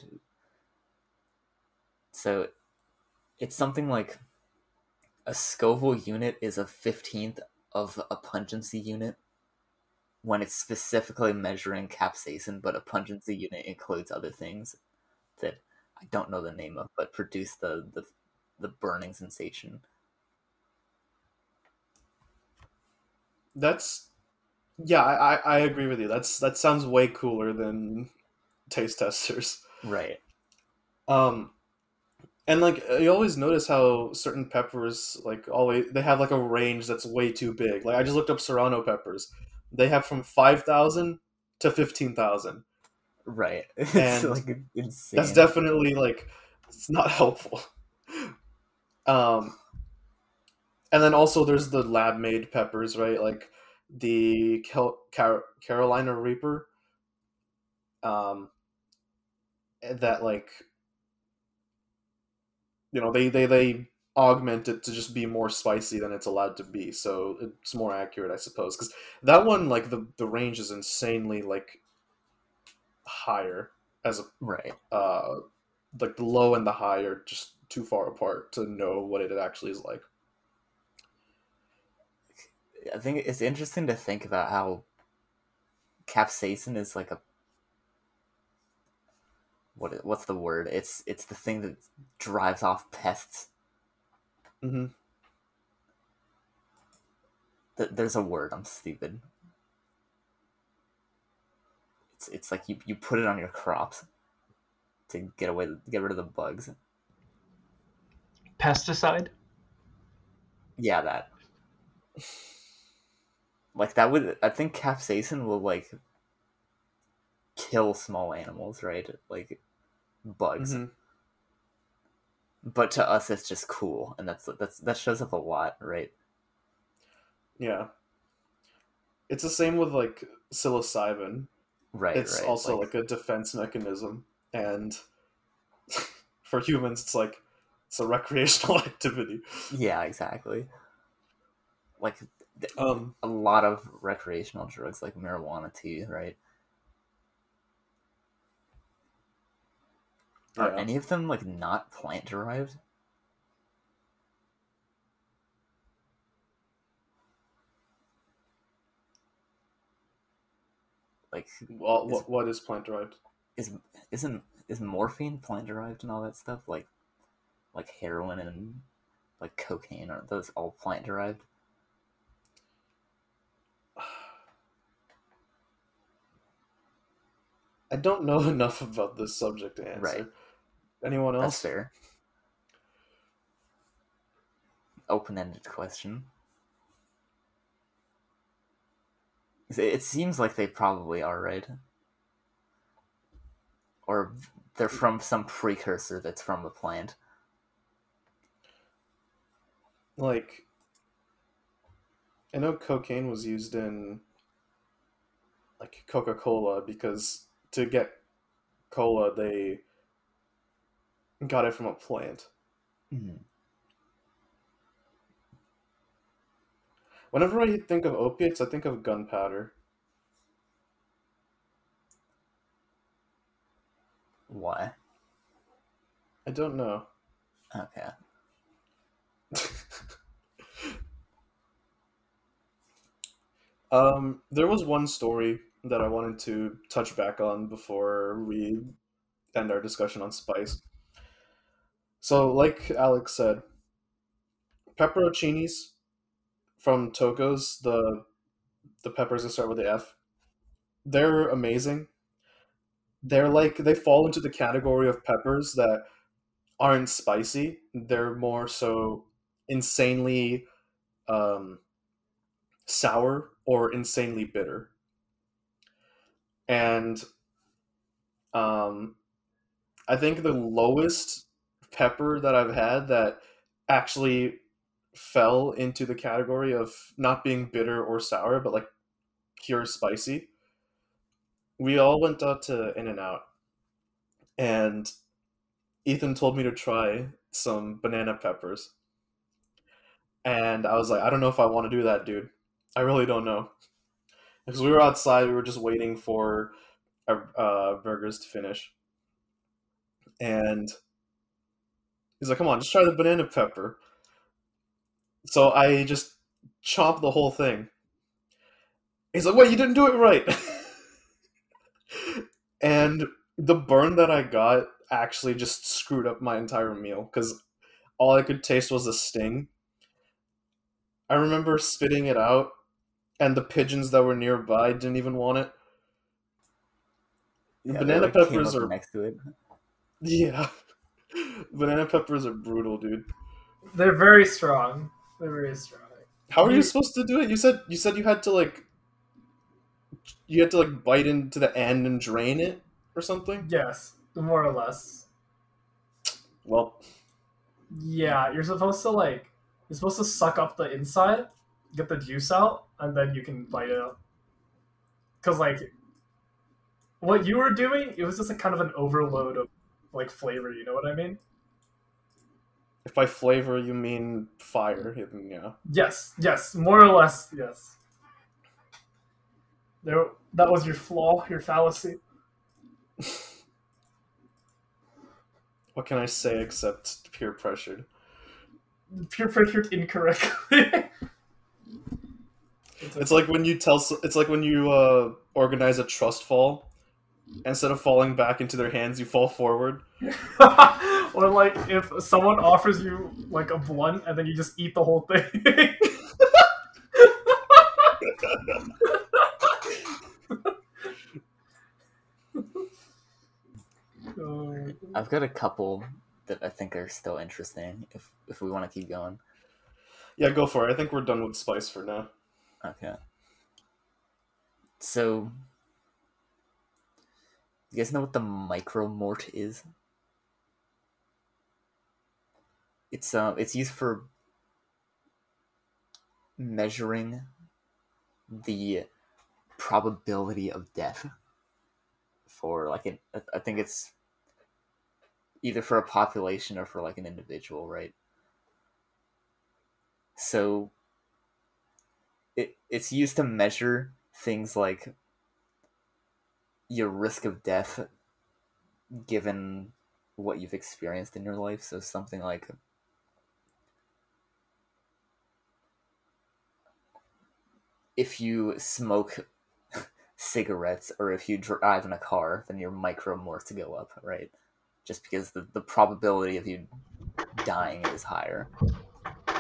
So it's something like a Scoville unit is a fifteenth of a pungency unit when it's specifically measuring capsaicin, but a pungency unit includes other things that I don't know the name of, but produce the the, the burning sensation. That's yeah, I, I agree with you. That's that sounds way cooler than taste testers. Right. Um, and like you always notice how certain peppers like always they have like a range that's way too big. Like I just looked up Serrano peppers. They have from five thousand to fifteen thousand. Right. [LAUGHS] It's And like insane. That's definitely like it's not [LAUGHS] helpful. Um, and then also there's the lab made peppers, right? Like the Cal- Car- Carolina Reaper. Um, that like you know they they they augment it to just be more spicy than it's allowed to be so it's more accurate i suppose because that one like the the range is insanely like higher as a right. uh like the low and the high are just too far apart to know what it actually is like I think it's interesting to think about how capsaicin is like a what what's the word? It's it's the thing that drives off pests. mm-hmm. Th- There's a word. I'm stupid. It's it's like you, you put it on your crops to get away get rid of the bugs. Pesticide? Yeah, that. Like that would I think capsaicin will like kill small animals, right? Like bugs. Mhm. But to us it's just cool and that's that's that shows up a lot, right? yeah it's the same with like psilocybin Right, it's right. also like, a defense mechanism and [LAUGHS] for humans it's like it's a recreational [LAUGHS] activity Yeah, exactly. Like um a lot of recreational drugs like marijuana too, right? Are yeah. any of them like not plant derived? Like well, is- what, what is plant derived is isn't is morphine plant derived and all that stuff like like heroin and like cocaine are those all plant derived? Don't know [LAUGHS] enough about this subject to answer. Right. Anyone That's else? fair. Open ended question. It- It seems like they probably are, right? Or they're from some precursor that's from a plant. Like, I know cocaine was used in like Coca Cola because to get cola they got it from a plant. Whenever I think of opiates, I think of gunpowder. Why? I don't know. Okay. [LAUGHS] Um, there was one story that I wanted to touch back on before we end our discussion on spice. So, like Alex said, pepperoncinis from Togo's, the the peppers that start with the F, they're amazing. They're like they fall into the category of peppers that aren't spicy. They're more so insanely um, sour or insanely bitter. And um, I think the lowest pepper that I've had that actually fell into the category of not being bitter or sour, but like pure spicy. We all went out to In and Out, and Ethan told me to try some banana peppers. And I was like, I don't know if I want to do that, dude. I really don't know. Because we were outside, we were just waiting for our uh, burgers to finish. And he's like, come on, just try the banana pepper. So I just chomped the whole thing. He's like, wait, you didn't do it right. [LAUGHS] and the burn that I got actually just screwed up my entire meal because all I could taste was a sting. I remember spitting it out, and the pigeons that were nearby didn't even want it. Yeah, they, Banana like, peppers are next to it. yeah, [LAUGHS] banana peppers are brutal, dude. They're very strong. They're very strong. How are you You- supposed to do it? You said you said you had to like you had to like bite into the end and drain it or something. Yes, more or less. Well, Yeah, you're supposed to like you're supposed to suck up the inside, get the juice out, and then you can bite it out. Cause like what you were doing, it was just a kind of an overload of like flavor. You know what I mean? if by flavor you mean fire, then yeah. Yes, yes, more or less, yes. There, that was your flaw, your fallacy. [LAUGHS] What can I say except peer pressured? Peer pressured incorrectly. [LAUGHS] It's like when you tell. It's like when you uh, organize a trust fall. Instead of falling back into their hands, you fall forward. [LAUGHS] or like if someone offers you like a blunt and then you just eat the whole thing. [LAUGHS] I've got a couple that I think are still interesting. If if we want to keep going, Yeah, go for it. I think we're done with spice for now. Okay. So, you guys know what the micromort is? It's uh, it's used for measuring the probability of death for like an I think it's either for a population or for like an individual, right? So it it's used to measure things like your risk of death given what you've experienced in your life. So something like if you smoke [LAUGHS] cigarettes or if you drive in a car, then your micromorts go up, right? Just because the, the probability of you dying is higher.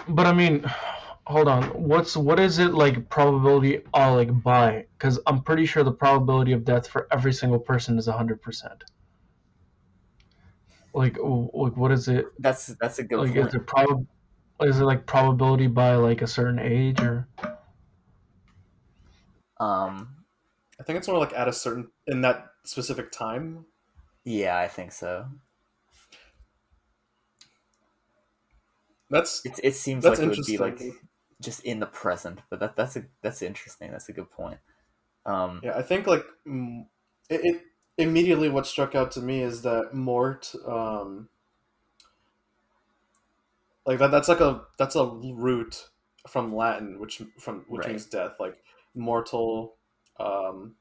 But I mean, hold on. What's what is it like probability all like by? Because I'm pretty sure the probability of death for every single person is hundred percent. Like, w- like what is it? That's that's a good Like, point. is it prob? Is it like probability by like a certain age or? Um, I think it's more like at a certain in that specific time. yeah, I think so. That's It, it seems that's like it would be like just in the present, but that that's a that's interesting. That's a good point. Um, Yeah, I think like it, it immediately what struck out to me is that mort, um, like that that's like a that's a root from Latin, which from which Right. means death, like mortal, um,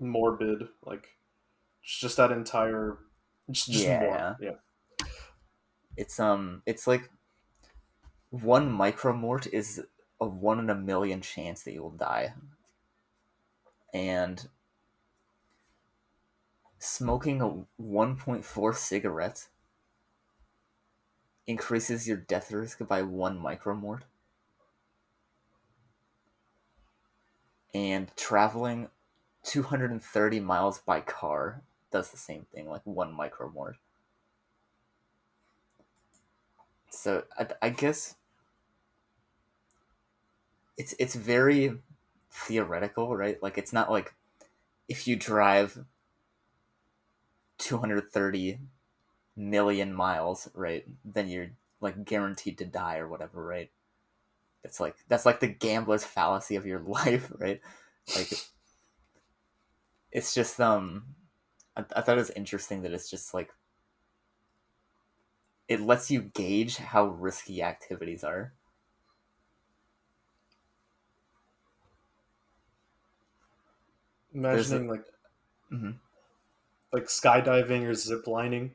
morbid, like just that entire, just, just Yeah. more, yeah. it's um it's like one micromort is a one in a million chance that you will die. And smoking a 1.4 cigarette increases your death risk by one micromort. And traveling 230 miles by car does the same thing like one micromort so I, I guess it's it's very theoretical, right? Like it's not like if you drive 230 million miles, right, then you're like guaranteed to die or whatever, right? It's like that's like the gambler's fallacy of your [LAUGHS] life, right? Like it's just um I, I thought it was interesting that it's just like it lets you gauge how risky activities are. There's a- Imagining like Mhm. like skydiving or zip lining.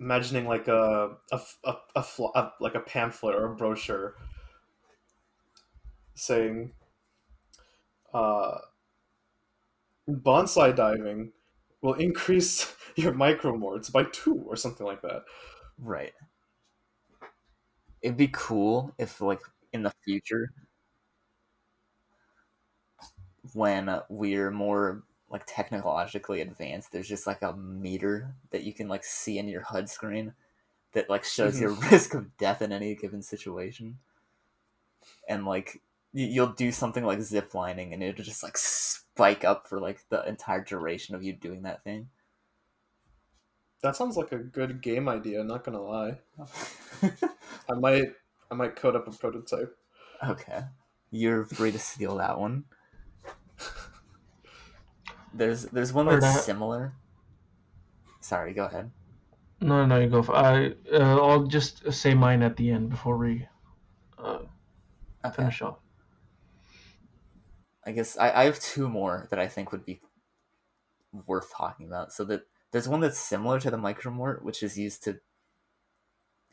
Imagining like a a, a, a, a like a pamphlet or a brochure saying uh, bonsai diving will increase [LAUGHS] your micromorts by two or something like that. Right. It'd be cool if, like, in the future, when we're more like technologically advanced, there's just like a meter that you can like see in your HUD screen that like shows your mm-hmm. [LAUGHS] risk of death in any given situation, and like you'll do something like zip lining, and it'll just like spike up for like the entire duration of you doing that thing. That sounds like a good game idea. Not gonna lie, [LAUGHS] I might I might code up a prototype. Okay. You're free to steal that one. [LAUGHS] There's there's one that's that- similar. Sorry, go ahead. No, no, you go. For, I uh, I'll just say mine at the end before we uh, Okay. finish off. I guess I, I have two more that I think would be worth talking about. So that there's one that's similar to the micromort, which is used to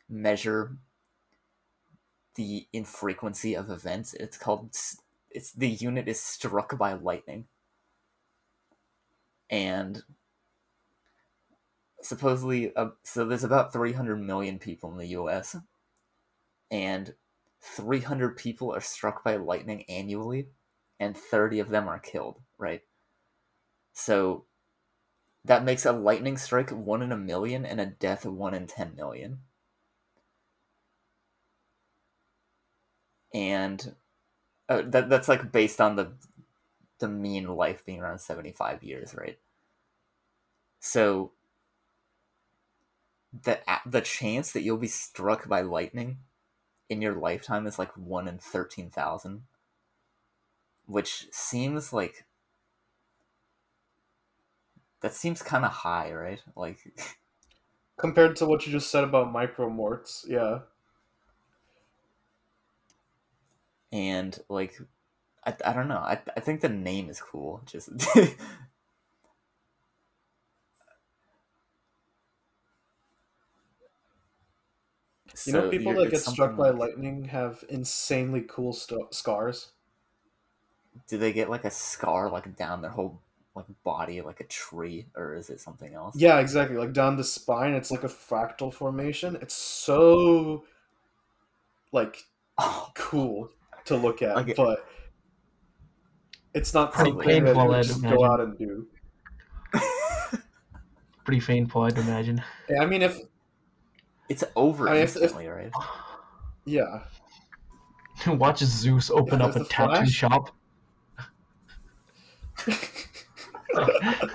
measure the infrequency of events. It's called it's the unit is struck by lightning. And supposedly uh, so there's about 300 million people in the US and 300 people are struck by lightning annually and 30 of them are killed, right? So that makes a lightning strike 1 in a million and a death 1 in 10 million. And uh, that that's like based on the the mean life being around 75 years, right? So the the chance that you'll be struck by lightning in your lifetime is like 1 in 13,000 which seems like that seems kind of high, right? Like [LAUGHS] Compared to what you just said about micromorts, yeah. and like I, I don't know. I I think the name is cool. Just [LAUGHS] You know, So people that get struck by like- lightning have insanely cool sto- scars. do they get like a scar like down their whole like body like a tree or is it something else? Yeah, exactly. Like down the spine, it's like a fractal formation. It's so like [LAUGHS] Oh, cool to look at, Like it- but it's not Pretty something that you painful, just imagine. go out and do. [LAUGHS] Pretty painful, I'd imagine. Yeah, I mean, if it's over I mean, if- if- right? [SIGHS] yeah, [LAUGHS] Watch Zeus open Yeah, up a tattoo Flash? shop.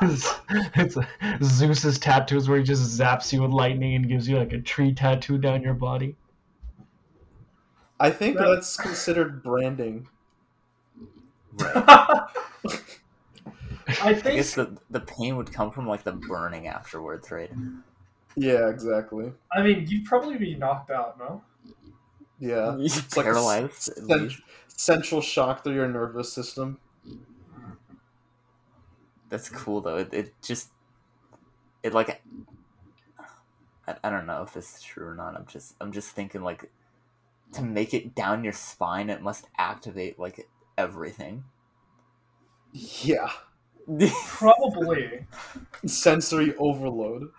It's, it's Zeus's tattoos where he just zaps you with lightning and gives you like a tree tattoo down your body. I think Yeah. that's considered branding. [LAUGHS] I I think guess the the pain would come from like the burning afterwards, right? Yeah, exactly. I mean you'd probably be knocked out, no? Yeah, [LAUGHS] it's like a Paralyzed. cent- central shock through your nervous system. That's mm-hmm. cool though. It, it just it like I, I don't know if this is true or not. I'm just I'm just thinking like to make it down your spine, it must activate like everything. Yeah, Probably. sensory overload.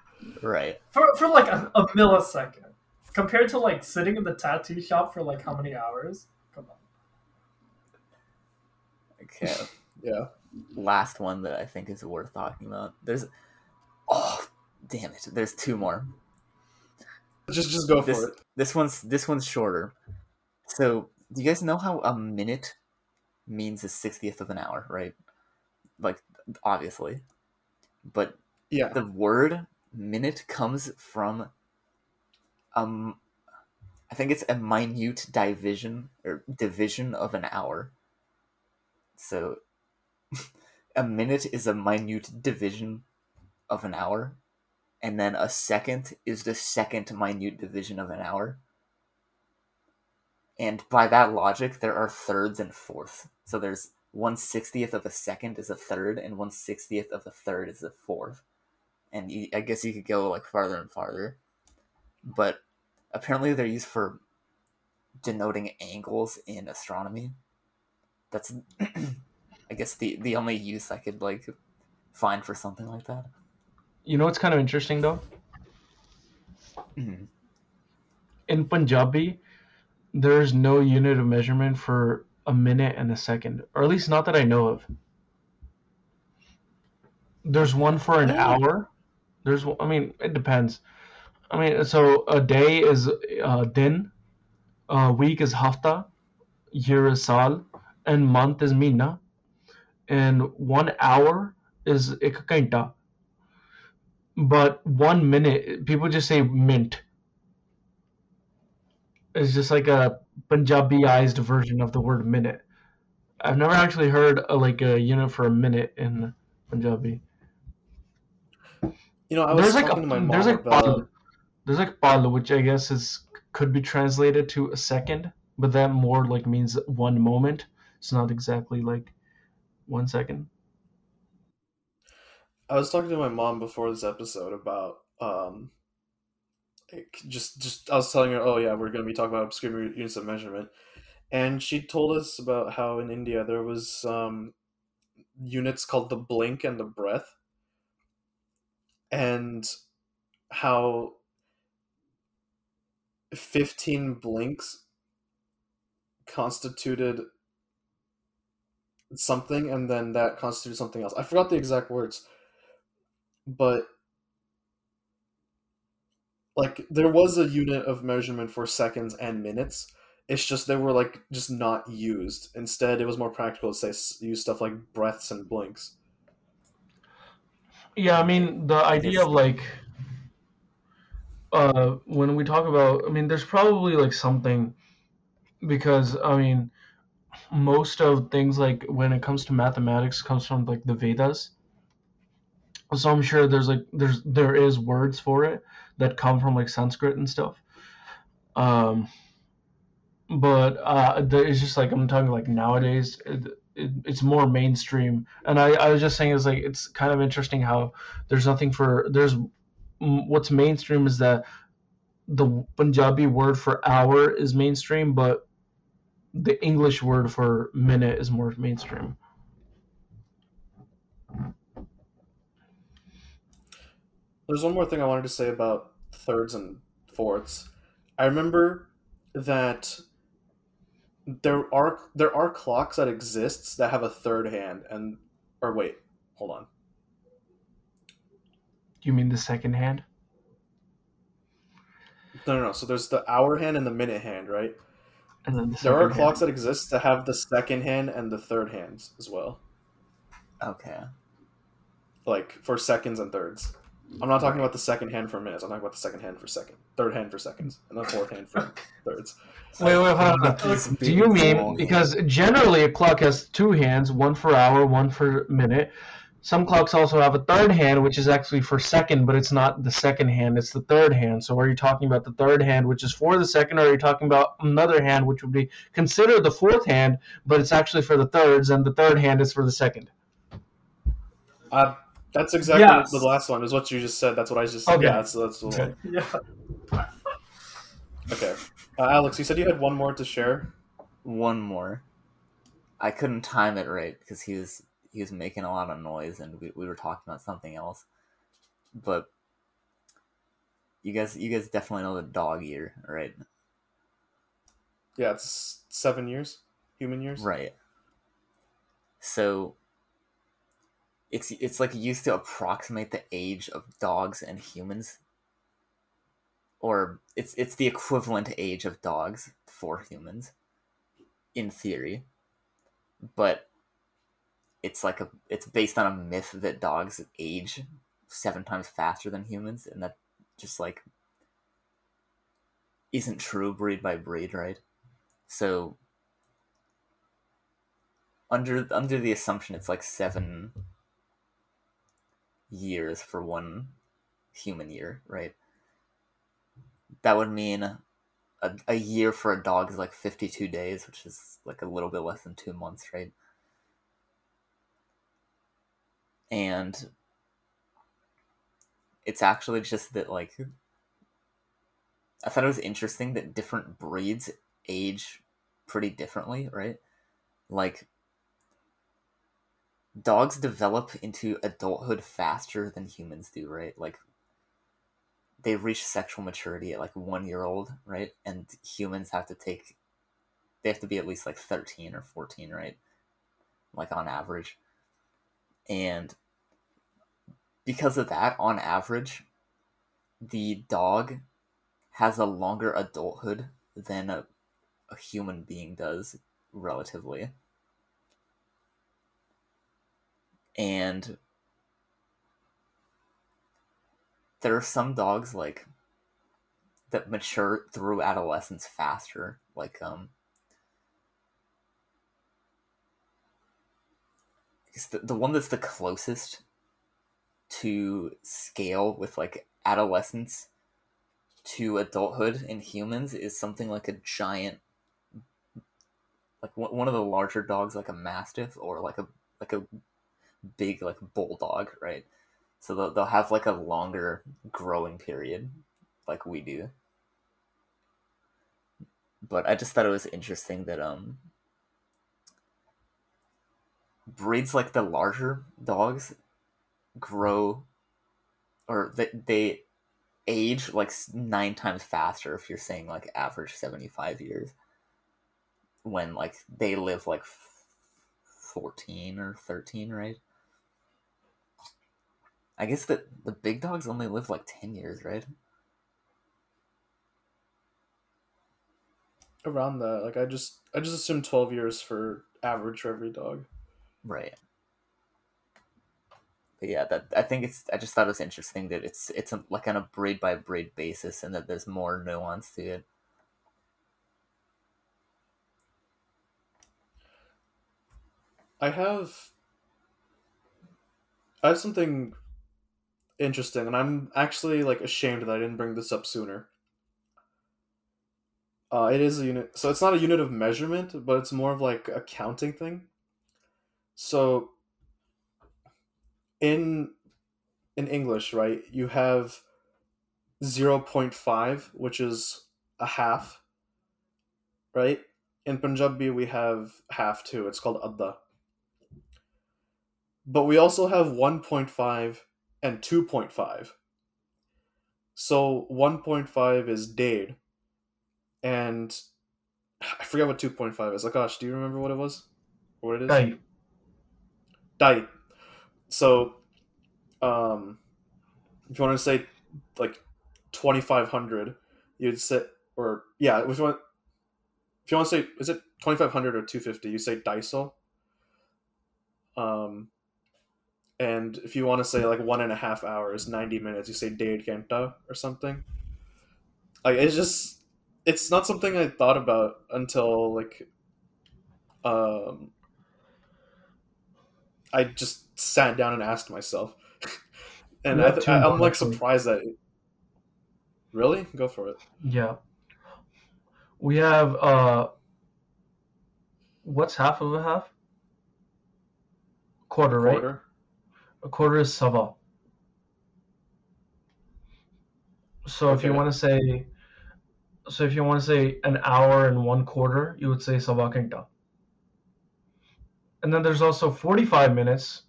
right. For for like a, a millisecond. Compared to like sitting in the tattoo shop for like how many hours? Come on. Okay. [LAUGHS] Yeah, Last one that I think is worth talking about. There's oh damn it. There's two more. just just go for it. This one's this one's shorter. So do you guys know how a minute means a sixtieth of an hour, right? Like obviously. But Yeah, the word minute comes from um I think it's a minute division or division of an hour. So [LAUGHS] a minute is a minute division of an hour and then a second is the second minute division of an hour. And by that logic there are thirds and fourths. So there's one sixtieth of a second is a third and one sixtieth of a third is a fourth and you, I guess you could go like farther and farther. But apparently they're used for denoting angles in astronomy. That's [CLEARS THROAT] I guess the the only use I could like find for something like that. You know what's kind of interesting though? Mhm. In Punjabi, there's no unit of measurement for a minute and a second, or at least not that I know of. There's one for an Oh. hour. There's, I mean, it depends. I mean, so a day is uh, din, a week is hafta, year is sal, and month is mina, and one hour is ek kainta. But one minute, people just say mint. It's just like a Punjabiized version of the word minute. I've never actually heard a, like a unit for a minute in Punjabi. you know, I was There's like talking a, to my mom there's like about. pal, there's like pal, which I guess is could be translated to a second, but that more like means one moment. It's not exactly like one second. I was talking to my mom before this episode about um, just just I was telling her, oh yeah, we're gonna be talking about obscure units of measurement, and she told us about how in India there was um, units called the blink and the breath, and how fifteen blinks constituted something, and then that constituted something else. I forgot the exact words but like there was a unit of measurement for seconds and minutes. It's just they were like just not used. Instead it was more practical to say use stuff like breaths and blinks. Yeah, I mean the idea of like uh when we talk about I mean there's probably like something because I mean most of things like when it comes to mathematics comes from like the Vedas. So I'm sure there's like there's there is words for it that come from like Sanskrit and stuff. Um but uh it's just like I'm talking like nowadays it, it, it's more mainstream and I, I was just saying is like it's kind of interesting how there's nothing for there's what's mainstream is that the Punjabi word for hour is mainstream, but the English word for minute is more mainstream. There's one more thing I wanted to say about thirds and fourths. I remember that there are there are clocks that exists that have a third hand and or wait, hold on. You mean the second hand? No, no, no. So there's the hour hand and the minute hand, right? And then the There are second clocks hand. that exist that have the second hand and the third hands as well, Okay. like for seconds and thirds. I'm not talking about the second hand for minutes. I'm talking about the second hand for second, third hand for seconds, and the fourth hand for [LAUGHS] thirds. Wait, wait, hold on. Do you mean because generally a clock has two hands, one for hour, one for minute. Some clocks also have a third hand, which is actually for second, but it's not the second hand; it's the third hand. So, are you talking about the third hand, which is for the second, or are you talking about another hand, which would be considered the fourth hand, but it's actually for the thirds, and the third hand is for the second? Uh, that's exactly Yes. the last one. Is what you just said. That's what I just. said. Okay. Yeah, that's that's the one. Yeah. Okay, uh, Alex, you said you had one more to share. One more. I couldn't time it right because he was he was making a lot of noise and we, we were talking about something else. But you guys you guys definitely know the dog year, right? Yeah, it's seven years, human years. Right. So it's it's like used to approximate the age of dogs and humans. Or it's it's the equivalent age of dogs for humans in theory. But it's like a it's based on a myth that dogs age seven times faster than humans and that just like isn't true breed by breed, right? So under under the assumption it's like seven years for one human year, right? That would mean a, a year for a dog is like 52 days, which is like a little bit less than two months, right? And it's actually just that, like, I thought it was interesting that different breeds age pretty differently, right? Like, dogs develop into adulthood faster than humans do, right? Like, they reach sexual maturity at like one year old, right? And humans have to take, they have to be at least like 13 or 14, right? Like, on average. And because of that, on average, the dog has a longer adulthood than a, a human being does, relatively. And there are some dogs like that mature through adolescence faster, like um the, the one that's the closest to scale with like adolescence to adulthood in humans is something like a giant like one of the larger dogs like a mastiff or like a like a big like bulldog right? So they'll, they'll have like a longer growing period like we do. But i just thought it was interesting that um breeds like the larger dogs grow or they, they age like nine times faster if you're saying like average 75 years when like they live like 14 or 13 right i guess that the big dogs only live like 10 years right Around that, like I just I just assumed twelve years for average for every dog. Right but yeah that i think it's i just thought it was interesting that it's it's a, like on a breed by breed basis and that there's more nuance to it I have I have something interesting, and I'm actually like ashamed that I didn't bring this up sooner. Uh, it is a unit, so it's not a unit of measurement, but it's more of like a counting thing. So, in in English, right, you have zero point five, which is a half, right, in Punjabi we have half too. It's called adda. But we also have 1.5 and 2.5. So 1.5 is dade. And I forget what 2.5 is. Akash, do you remember what it was? What it is? Dai. So, um, if you want to say like 2500, you'd say, or yeah, if you want, if you want to say, is it 2500 or 250? You say Daiso. Um, and if you want to say like one and a half hours, 90 minutes, you say Kenta or something. Like, it's just, it's not something I thought about until like, um, I just sat down and asked myself, [LAUGHS] and I, I'm like surprised that. Really, go for it. Yeah. We have uh what's half of a half? Quarter, right? Quarter. A quarter is sava. So if you want to say so if you want to say an hour and one quarter, you would say sava kenta. And then there's also 45 minutes,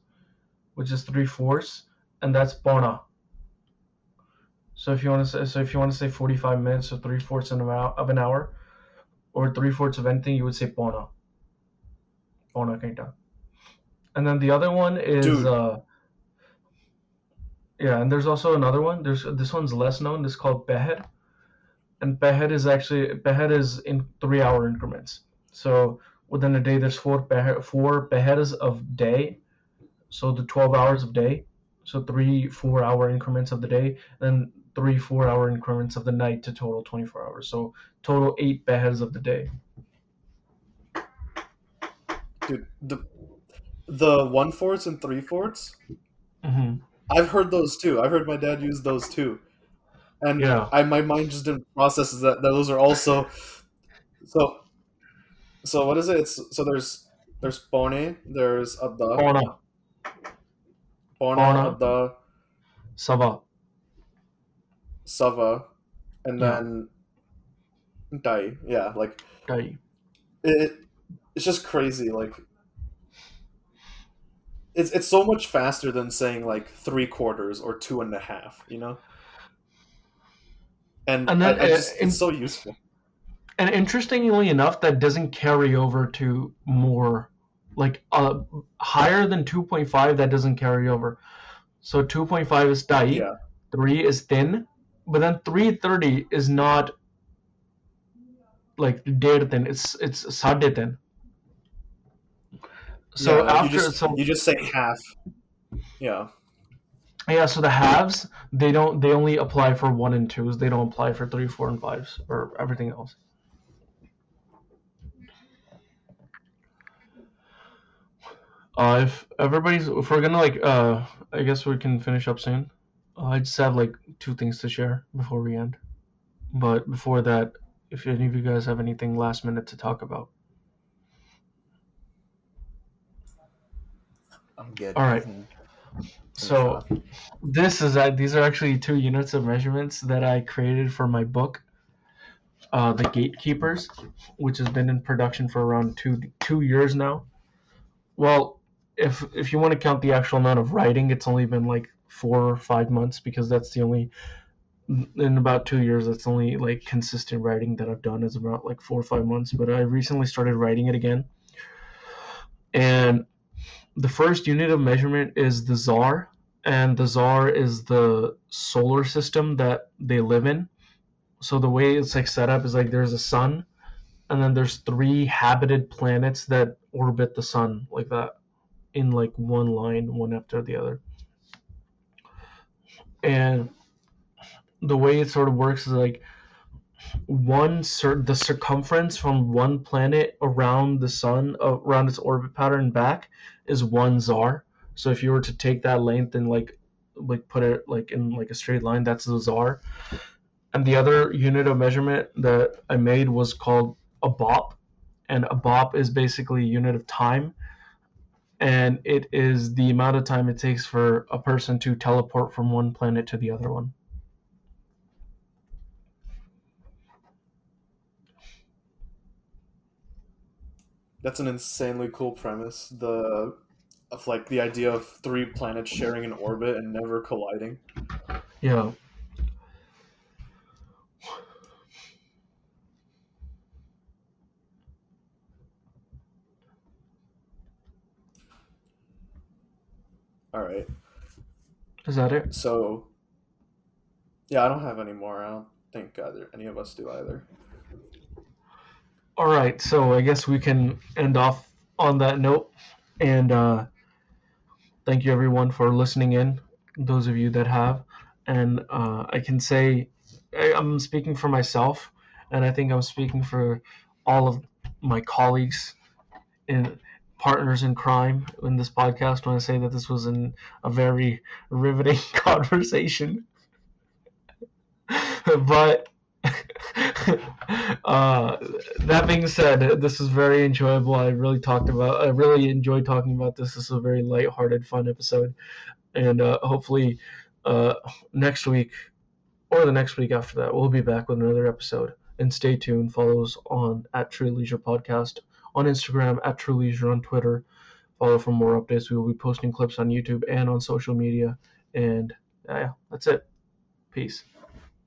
which is three fourths, and that's bona. So if you want to say, so if you want to say 45 minutes or three fourths of an hour, of an hour, or three fourths of anything, you would say bona. Bona kenta. And then the other one is uh, yeah, and there's also another one. There's this one's less known. It's called behed, and behed is actually behed is in three hour increments. So within a day, there's four behed, four behedas of day, so the 12 hours of day. So three four hour increments of the day, then three four hour increments of the night to total 24 hours. So total eight beheads of the day. Dude, the the one fourths and three fourths. hmm I've heard those too. I've heard my dad use those too, and Yeah. I my mind just didn't process that, that those are also so. So what is it? It's so there's there's pone, there's adda, Bona, pona, Pona. adda, sava. sava, and Yeah. then dai. Yeah, like Dai. it, it's just crazy. Like it's it's so much faster than saying like three quarters or two and a half. You know. And, And then, I, I uh, in- it's so useful. And interestingly enough, that doesn't carry over to more, like uh, higher than 2.5. That doesn't carry over. So 2.5 is dai, Yeah. three is thin, but then 330 is not like dead thin. It's it's sade thin. So Yeah, after you just, so you just say half. Yeah. yeah, so the halves they don't they only apply for one and twos. They don't apply for three, four, and fives or everything else. Uh, if everybody's, if we're gonna like, uh, I guess we can finish up soon. Uh, I just have like two things to share before we end. But before that, if any of you guys have anything last minute to talk about, I'm good. All right. So this is uh, these are actually two units of measurements that I created for my book, uh, the Gatekeepers, which has been in production for around two two years now. Well, if if you want to count the actual amount of writing, it's only been like four or five months because that's the only in about two years that's only like consistent writing that I've done is about like four or five months. But I recently started writing it again, and the first unit of measurement is the czar and the czar is the solar system that they live in. So the way it's like set up is like there's a sun and then there's three habited planets that orbit the sun like that in like one line one after the other and the way it sort of works is like one cir- the circumference from one planet around the sun uh, around its orbit pattern back is one czar. So if you were to take that length and like like put it like in like a straight line, that's the czar. And the other unit of measurement that I made was called a bop, and a bop is basically a unit of time, and it is the amount of time it takes for a person to teleport from one planet to the other one. That's an insanely cool premise. The of like the idea of three planets sharing an orbit and never colliding. Yeah. All right. Is that it? So yeah, I don't have any more. I don't think either any of us do either. All right, so I guess we can end off on that note. And uh, thank you everyone for listening in, those of you that have. And uh, I can say I- I'm speaking for myself, and I think I'm speaking for all of my colleagues and partners in crime in this podcast when I say that this was an, a very riveting [LAUGHS] conversation. [LAUGHS] but [LAUGHS] uh, that being said, this is very enjoyable. I really talked about. I really enjoyed talking about this. This is a very light-hearted, fun episode, and uh, hopefully, uh, next week or the next week after that, we'll be back with another episode. And stay tuned. Follow us on at True Leisure Podcast on Instagram, at True Leisure on Twitter. Follow for more updates. We will be posting clips on YouTube and on social media. And yeah, that's it. Peace.